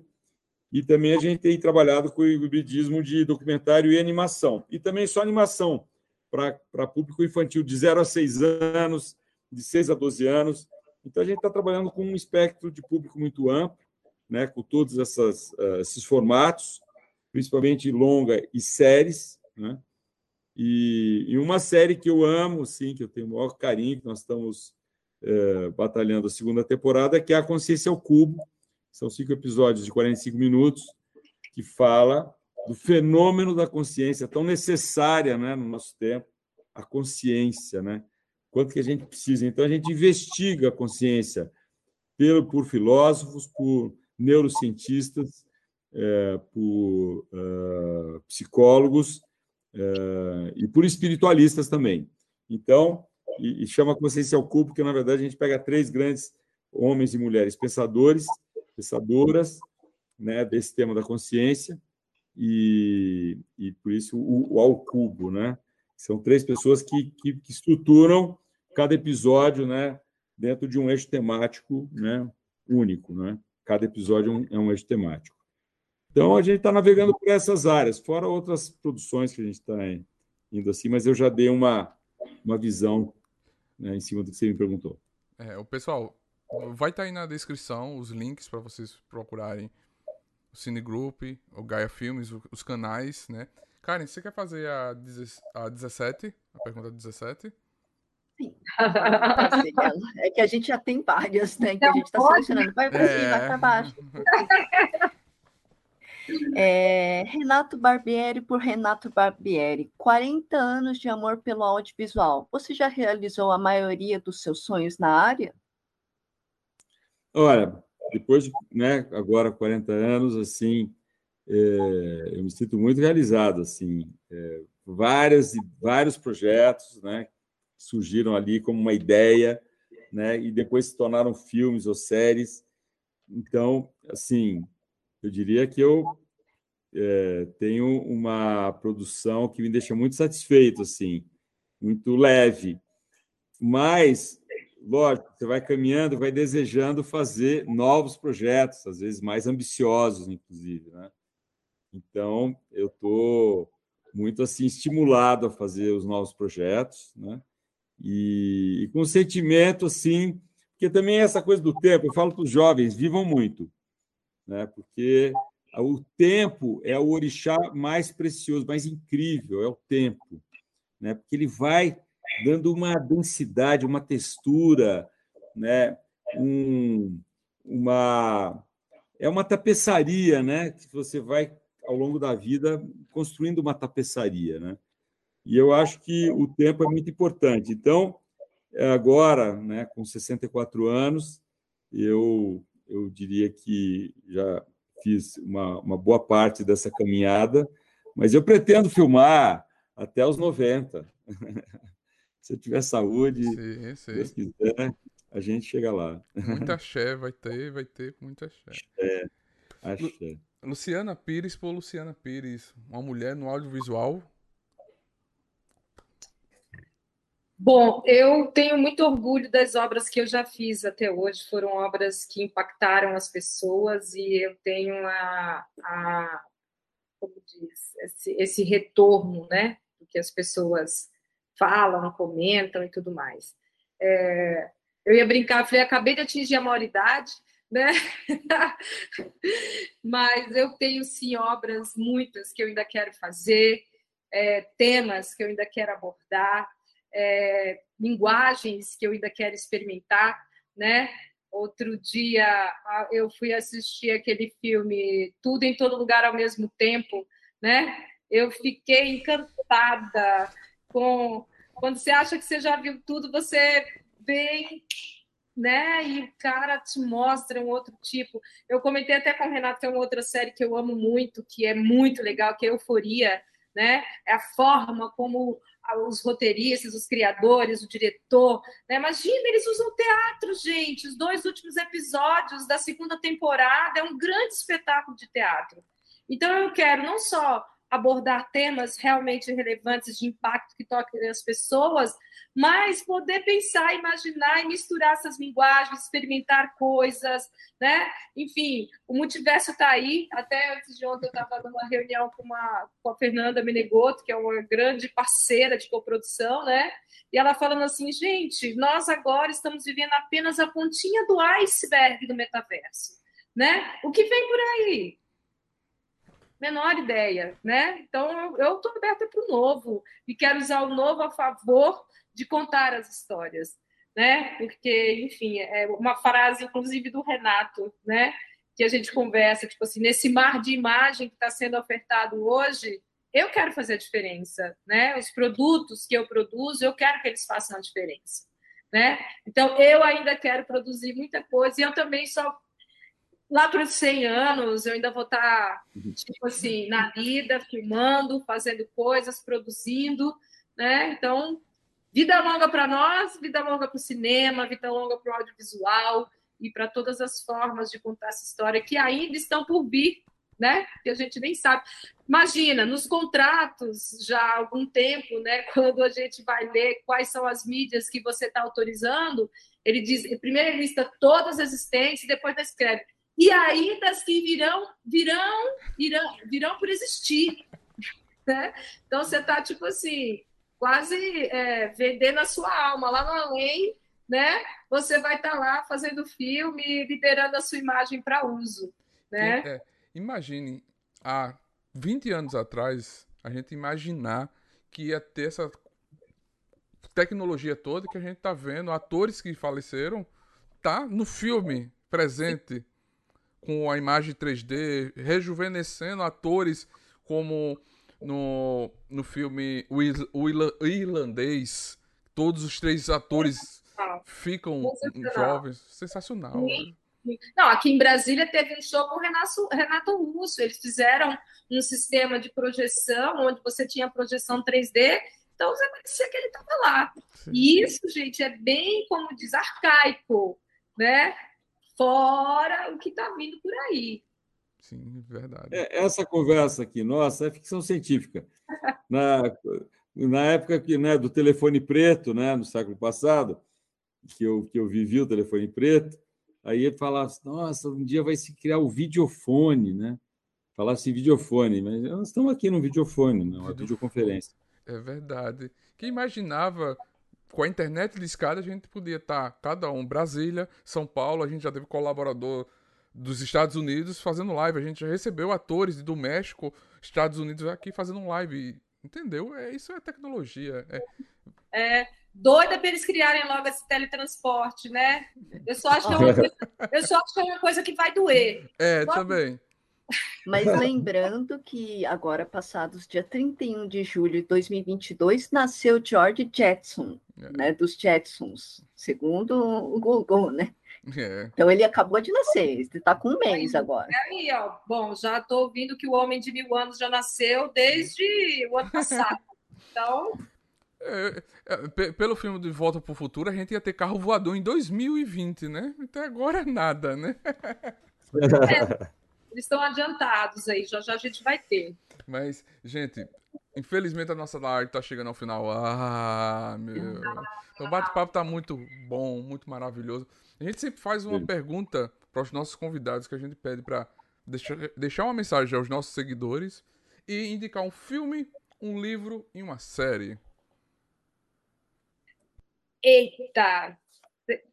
e também a gente tem trabalhado com o hibridismo de documentário e animação, e também só animação para público infantil de 0 a 6 anos, de 6 a 12 anos. Então, a gente está trabalhando com um espectro de público muito amplo, né, com todos essas, uh, esses formatos, principalmente longa e séries. Né? E, e, uma série que eu amo, sim, que eu tenho o maior carinho, que nós estamos uh, batalhando a segunda temporada, que é A Consciência ao Cubo. São cinco episódios de 45 minutos, que fala do fenômeno da consciência tão necessária né, no nosso tempo, a consciência, né? quanto que a gente precisa. Então, a gente investiga a consciência pelo, por filósofos, por neurocientistas, é, por uh, psicólogos uh, e por espiritualistas também. Então, e, e chama consciência ao cubo, porque na verdade a gente pega três grandes homens e mulheres pensadores, pensadoras, né, desse tema da consciência, e, e por isso o, o ao cubo, né? São três pessoas que, que, que estruturam cada episódio, né, dentro de um eixo temático, né, único, né? Cada episódio é um, é um eixo temático. Então, a gente está navegando por essas áreas, fora outras produções que a gente está indo assim, mas eu já dei uma, uma visão né, em cima do que você me perguntou. É, o pessoal, vai estar tá aí na descrição os links para vocês procurarem o Cine Group, o Gaia Filmes, os canais, né? Karen, você quer fazer a, a 17? A pergunta 17? Sim. É que a gente já tem várias, né? Que a gente está selecionando. Vai para cima, vai para baixo. É, Renato Barbieri por Renato Barbieri. 40 anos de amor pelo audiovisual. Você já realizou a maioria dos seus sonhos na área? Olha, depois de, né, agora 40 anos, assim, é, eu me sinto muito realizado, assim, é, várias vários projetos, né, surgiram ali como uma ideia, né, e depois se tornaram filmes ou séries. Então, assim, eu diria que eu é, tenho uma produção que me deixa muito satisfeito, assim, muito leve. Mas, lógico, você vai caminhando, vai desejando fazer novos projetos, às vezes mais ambiciosos, inclusive, né? Então, eu estou muito assim estimulado a fazer os novos projetos, né? E, e com sentimento assim, porque também essa coisa do tempo, eu falo para os jovens, vivam muito, né? porque o tempo é o orixá mais precioso, mais incrível, é o tempo, né? porque ele vai dando uma densidade, uma textura, né? um, uma é uma tapeçaria, né? Que você vai ao longo da vida construindo uma tapeçaria, né? E eu acho que o tempo é muito importante. Então, agora, né, com 64 anos, eu eu diria que já fiz uma, uma boa parte dessa caminhada, mas eu pretendo filmar até os 90. Se eu tiver saúde, sim, sim. se Deus quiser, a gente chega lá. Muita axé, vai ter, vai ter muita. Axé, axé. Luciana Pires por Luciana Pires, uma mulher no audiovisual Bom, eu tenho muito orgulho das obras que eu já fiz até hoje. Foram obras que impactaram as pessoas e eu tenho a, a como diz, esse, esse retorno, né, do que as pessoas falam, comentam e tudo mais. É, eu ia brincar, falei, acabei de atingir a maioridade, né? Mas eu tenho sim obras muitas que eu ainda quero fazer, é, temas que eu ainda quero abordar é, linguagens que eu ainda quero experimentar, né? Outro dia eu fui assistir aquele filme Tudo em Todo Lugar ao Mesmo Tempo, né? Eu fiquei encantada com quando você acha que você já viu tudo, você vem, né? E o cara te mostra um outro tipo. Eu comentei até com o Renato que é uma outra série que eu amo muito, que é muito legal, que é Euforia, né? É a forma como os roteiristas, os criadores, o diretor. Né? Imagina, eles usam teatro, gente. Os dois últimos episódios da segunda temporada é um grande espetáculo de teatro. Então, eu quero não só abordar temas realmente relevantes de impacto que toquem as pessoas, mas poder pensar, imaginar e misturar essas linguagens, experimentar coisas, né? Enfim, o multiverso está aí. Até antes de ontem eu estava numa reunião com, uma, com a Fernanda Menegoto, que é uma grande parceira de coprodução, né? E ela falando assim, gente, nós agora estamos vivendo apenas a pontinha do iceberg do metaverso, né? O que vem por aí? Menor ideia, né? Então eu estou aberta para o novo e quero usar o novo a favor de contar as histórias, né? Porque, enfim, é uma frase, inclusive, do Renato, né? Que a gente conversa, tipo assim, nesse mar de imagem que está sendo ofertado hoje, eu quero fazer a diferença, né? Os produtos que eu produzo, eu quero que eles façam a diferença, né? Então, eu ainda quero produzir muita coisa e eu também só lá para os 100 anos, eu ainda vou estar, tá, tipo assim, na vida, filmando, fazendo coisas, produzindo, né? Então, vida longa para nós, vida longa para o cinema, vida longa para o audiovisual e para todas as formas de contar essa história que ainda estão por vir, né? Que a gente nem sabe. Imagina, nos contratos, já há algum tempo, né? Quando a gente vai ler quais são as mídias que você está autorizando, ele diz, primeiro ele lista todas as existentes, depois escreve e ainda as que virão, virão, virão, virão por existir. Né? Então você está, tipo assim, quase é, vendendo a sua alma lá no além, né? Você vai estar tá lá fazendo filme, liberando a sua imagem para uso. Né? É, imagine, há 20 anos atrás, a gente imaginar que ia ter essa tecnologia toda que a gente está vendo, atores que faleceram, tá no filme presente com a imagem 3D, rejuvenescendo atores como no, no filme O, Irlandês. Todos os três atores ficam Sensacional. jovens. Sensacional. Não, aqui em Brasília teve um show com o Renato, Renato Russo. Eles fizeram um sistema de projeção, onde você tinha projeção 3D, então você parecia que ele estava lá. E isso, gente, é bem, como diz, arcaico, né? Fora o que está vindo por aí. Sim, verdade. É, essa conversa aqui, nossa, é ficção científica. Na, na época que, né, do telefone preto, né, no século passado, que eu, que eu vivi o telefone preto, aí ele falava assim, nossa, um dia vai se criar o videofone, né? Falasse em videofone, mas nós estamos aqui no videofone, não, uma videoconferência. É verdade. Quem imaginava com a internet discada, a gente podia estar, tá, cada um, Brasília, São Paulo, a gente já teve colaborador dos Estados Unidos fazendo live, a gente já recebeu atores do México, Estados Unidos aqui fazendo live, entendeu? É, isso é tecnologia. É, é doida para eles criarem logo esse teletransporte, né? Eu só acho que é uma coisa, eu só acho que é uma coisa que vai doer. É, também. Mas lembrando que agora, passados dia 31 de julho de 2022, nasceu George Jetson, é. né, dos Jetsons, segundo o Google, né? É. Então ele acabou de nascer, ele está com um mês agora. É aí, ó. Bom, já estou ouvindo que o homem de mil anos já nasceu desde o ano passado. Então. É, é, pelo filme de Volta para o Futuro, a gente ia ter carro voador em 2020, né? Até agora nada, né? É. Eles estão adiantados aí, já já a gente vai ter. Mas, gente, infelizmente a nossa live está chegando ao final. Ah, meu. O bate-papo está muito bom, muito maravilhoso. A gente sempre faz uma Sim. pergunta para os nossos convidados que a gente pede para deixar, deixar uma mensagem aos nossos seguidores e indicar um filme, um livro e uma série. Eita!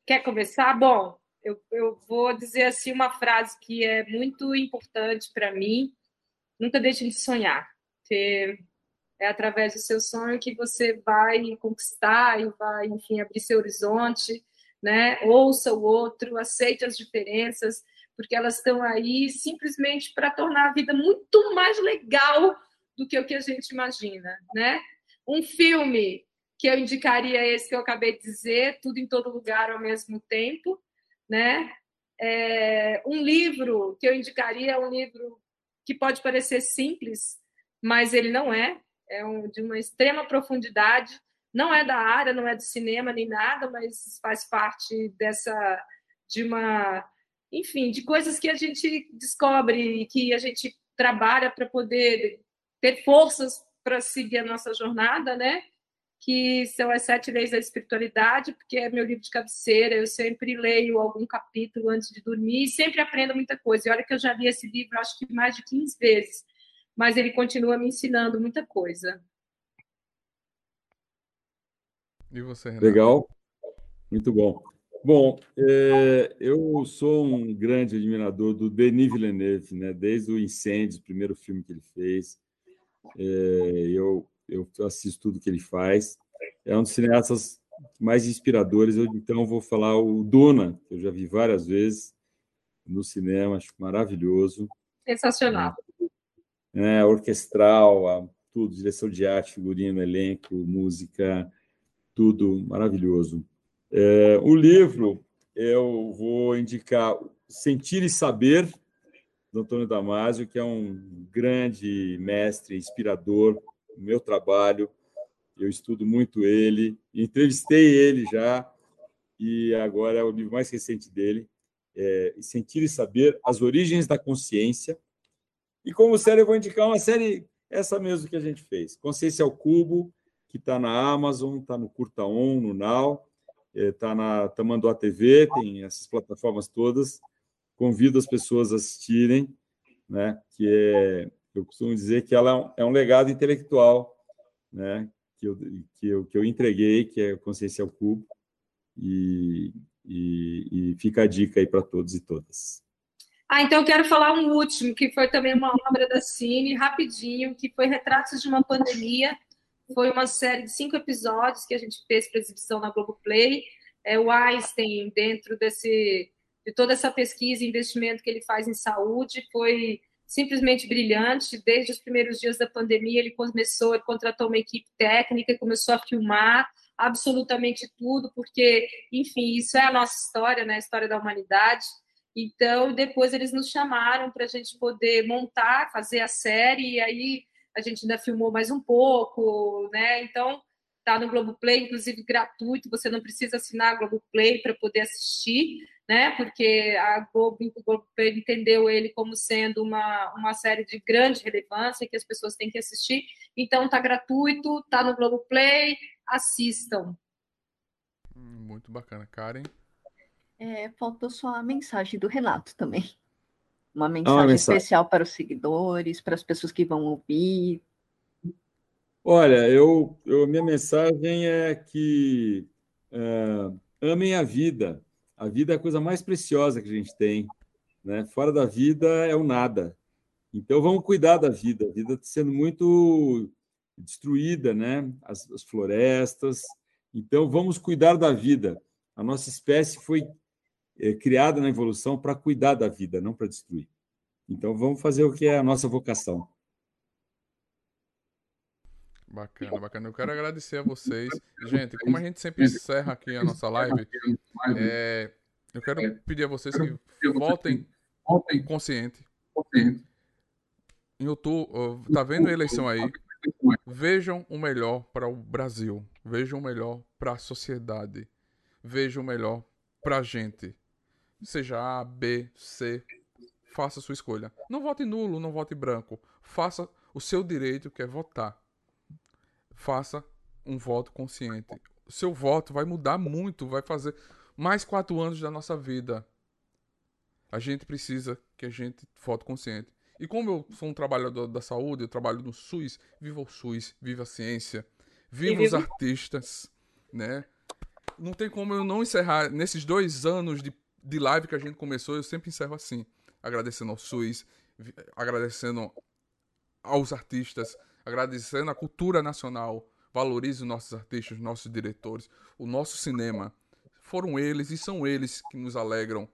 Quer começar? Bom, eu, eu vou dizer assim uma frase que é muito importante para mim. Nunca deixe de sonhar. Porque é através do seu sonho que você vai conquistar e vai, enfim, abrir seu horizonte, né? Ouça o outro, aceite as diferenças, porque elas estão aí simplesmente para tornar a vida muito mais legal do que o que a gente imagina, né? Um filme que eu indicaria esse que eu acabei de dizer, tudo em todo lugar ao mesmo tempo, né? É, um livro que eu indicaria é um livro que pode parecer simples, mas ele não é, é um, de uma extrema profundidade. Não é da área, não é do cinema nem nada, mas faz parte dessa de uma, enfim, de coisas que a gente descobre e que a gente trabalha para poder ter forças para seguir a nossa jornada, né? Que são as sete leis da espiritualidade, porque é meu livro de cabeceira, eu sempre leio algum capítulo antes de dormir e sempre aprendo muita coisa. E olha que eu já li esse livro, acho que mais de 15 vezes, mas ele continua me ensinando muita coisa. E você, Renato? Legal, muito bom. Bom, é, eu sou um grande admirador do Denis Villeneuve, né? desde o Incêndio, o primeiro filme que ele fez. É, eu eu assisto tudo que ele faz. É um dos cineastas mais inspiradores. Eu, então, vou falar o Duna, que eu já vi várias vezes no cinema, acho maravilhoso. Sensacional. É, é orquestral, a, tudo, direção de arte, figurino, elenco, música, tudo maravilhoso. É, o livro, eu vou indicar Sentir e Saber, do Antônio Damasio, que é um grande mestre, inspirador do meu trabalho. Eu estudo muito ele, entrevistei ele já, e agora é o livro mais recente dele, é Sentir e Saber, As Origens da Consciência. E como série, eu vou indicar uma série, essa mesmo que a gente fez, Consciência ao Cubo, que está na Amazon, está no Curta On, no Now, está é, na Tamanduá TV, tem essas plataformas todas convido as pessoas a assistirem, né? Que é, eu costumo dizer que ela é um, é um legado intelectual, né? Que eu, que eu, que eu entreguei, que é Consciência ao Cubo, e, e, e fica a dica aí para todos e todas. Ah, então eu quero falar um último, que foi também uma obra da Cine, rapidinho, que foi Retratos de uma Pandemia. Foi uma série de cinco episódios que a gente fez para exibição na Globoplay. É, o Einstein, dentro desse de toda essa pesquisa e investimento que ele faz em saúde. Foi simplesmente brilhante. Desde os primeiros dias da pandemia, ele começou, ele contratou uma equipe técnica e começou a filmar absolutamente tudo, porque, enfim, isso é a nossa história, né? a história da humanidade. Então, depois eles nos chamaram para a gente poder montar, fazer a série, e aí a gente ainda filmou mais um pouco, né? Então, tá no Globoplay, inclusive gratuito, você não precisa assinar a Globoplay para poder assistir né? Porque a Globo, o Globo entendeu ele como sendo uma, uma série de grande relevância que as pessoas têm que assistir. Então tá gratuito, tá no Globoplay, assistam. Hum, muito bacana, Karen. É, faltou só a mensagem do Renato também. Uma mensagem, ah, mensagem especial para os seguidores, para as pessoas que vão ouvir. Olha, eu, eu minha mensagem é que é, amem a vida, a vida é a coisa mais preciosa que a gente tem. Né? Fora da vida é o nada. Então vamos cuidar da vida. A vida está sendo muito destruída, né? As, as, florestas. Então vamos cuidar da vida. A nossa espécie foi é, criada na evolução para cuidar da vida, não para destruir. Então vamos fazer o que é a nossa vocação. Bacana, bacana. Eu quero agradecer a vocês. Gente, como a gente sempre encerra aqui a nossa live, é, eu quero pedir a vocês que votem consciente. Em outubro, tá vendo a eleição aí? Vejam o melhor para o Brasil. Vejam o melhor para a sociedade. Vejam o melhor para a gente. Seja A, B, C. Faça a sua escolha. Não vote nulo, não vote branco. Faça o seu direito, que é votar faça um voto consciente. O seu voto vai mudar muito, vai fazer mais quatro anos da nossa vida. A gente precisa que a gente vote consciente. E como eu sou um trabalhador da saúde, eu trabalho no SUS, viva o SUS, viva a ciência, viva os artistas, né? Não tem como eu não encerrar nesses dois anos de, de live que a gente começou, eu sempre encerro assim, agradecendo ao SUS, agradecendo aos artistas, agradecendo a cultura nacional, valorize os nossos artistas, os nossos diretores, o nosso cinema. Foram eles e são eles que nos alegram.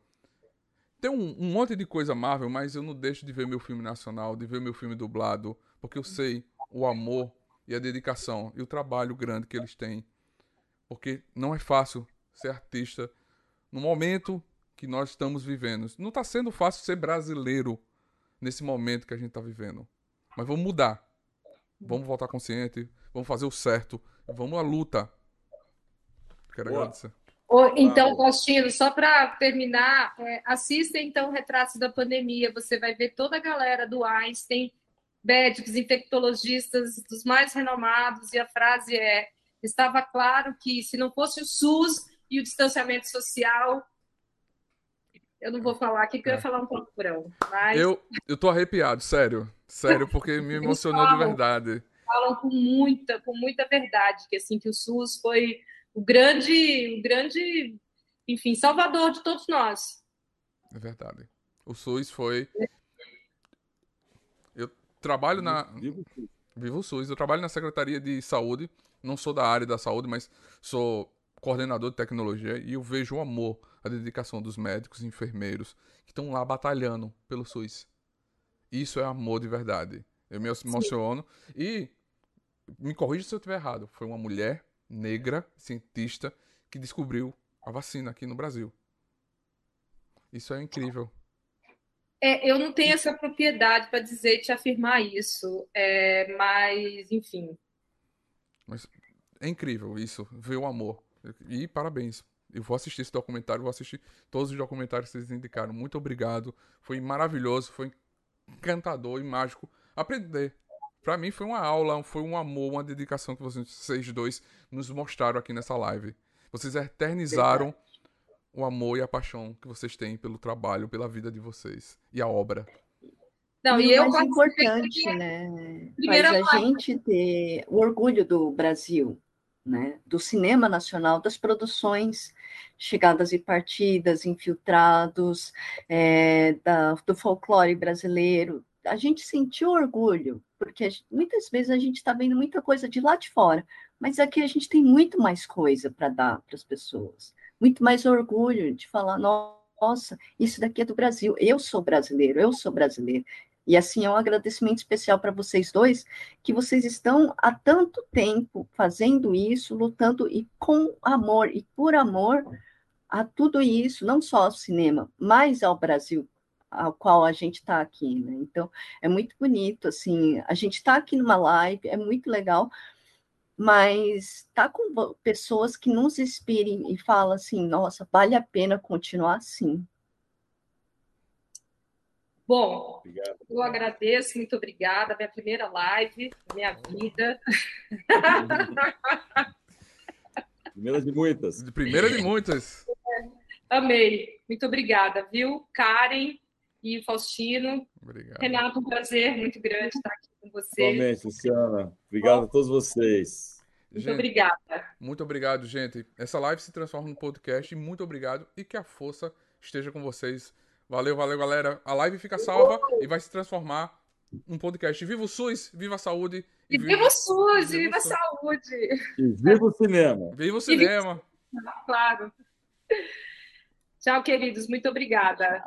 Tem um, um, monte de coisa Marvel, mas eu não deixo de ver meu filme nacional, de ver meu filme dublado, porque eu sei o amor e a dedicação e o trabalho grande que eles têm. Porque não é fácil ser artista no momento que nós estamos vivendo. Não está sendo fácil ser brasileiro nesse momento que a gente está vivendo. Mas vamos mudar. Vamos voltar consciente, vamos fazer o certo, vamos à luta. Quero Boa. agradecer. Então, Faustino, só para terminar, é, assista então Retratos da Pandemia. Você vai ver toda a galera do Einstein, médicos, infectologistas, dos mais renomados, e a frase é: estava claro que se não fosse o SUS e o distanciamento social, eu não vou falar aqui, porque eu ia é. falar um palavrão. Mas... Eu, eu tô arrepiado, sério. Sério, porque me emocionou falam, de verdade. Falam com muita, com muita verdade, que assim, que o SUS foi o grande, o grande, enfim, salvador de todos nós. É verdade. O SUS foi. Eu trabalho na. Vivo o SUS. Eu trabalho na Secretaria de Saúde. Não sou da área da saúde, mas sou coordenador de tecnologia e eu vejo o amor, a dedicação dos médicos e enfermeiros que estão lá batalhando pelo SUS. Isso é amor de verdade. Eu me emociono. Sim. E me corrija se eu estiver errado. Foi uma mulher negra, cientista, que descobriu a vacina aqui no Brasil. Isso é incrível. É, eu não tenho essa propriedade para dizer te afirmar isso, é, mas enfim. Mas é incrível isso, ver o amor. E parabéns. Eu vou assistir esse documentário, vou assistir todos os documentários que vocês indicaram. Muito obrigado. Foi maravilhoso, foi encantador e mágico aprender. Para mim foi uma aula, foi um amor, uma dedicação que vocês dois nos mostraram aqui nessa live. Vocês eternizaram Verdade. o amor e a paixão que vocês têm pelo trabalho, pela vida de vocês e a obra. Não, e, e eu mais importante, né? Faz a gente ter o orgulho do Brasil, né? Do cinema nacional, das produções chegadas e partidas, infiltrados, é, da, do folclore brasileiro. A gente sentiu orgulho, porque muitas vezes a gente está vendo muita coisa de lá de fora, mas aqui a gente tem muito mais coisa para dar para as pessoas, muito mais orgulho de falar, nossa, isso daqui é do Brasil, eu sou brasileiro, eu sou brasileiro. E assim é um agradecimento especial para vocês dois, que vocês estão há tanto tempo fazendo isso, lutando e com amor e por amor a tudo isso, não só ao cinema, mas ao Brasil, ao qual a gente está aqui, né? Então, é muito bonito, assim, a gente está aqui numa live, é muito legal, mas tá com pessoas que nos inspirem e falam assim, nossa, vale a pena continuar assim. Bom, Obrigado. eu agradeço, muito obrigada. Minha primeira live, minha vida. Primeira de muitas. De primeira de muitas. Amei. Muito obrigada, viu? Karen e Faustino. Obrigado. Renato, um prazer muito grande estar aqui com vocês. Igualmente, Luciana. Obrigado Bom, a todos vocês. Muito gente, obrigada. Muito obrigado, gente. Essa live se transforma num podcast. Muito obrigado e que a força esteja com vocês. Valeu, valeu, galera. A live fica salva e vai se transformar num podcast. Viva o SUS, viva a saúde. E, viva, viva o SUS, e viva a saúde. E viva o cinema. Viva o cinema. Claro. Tchau, queridos. Muito obrigada.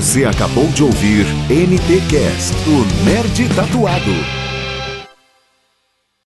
Você acabou de ouvir NTcast, o Nerd Tatuado.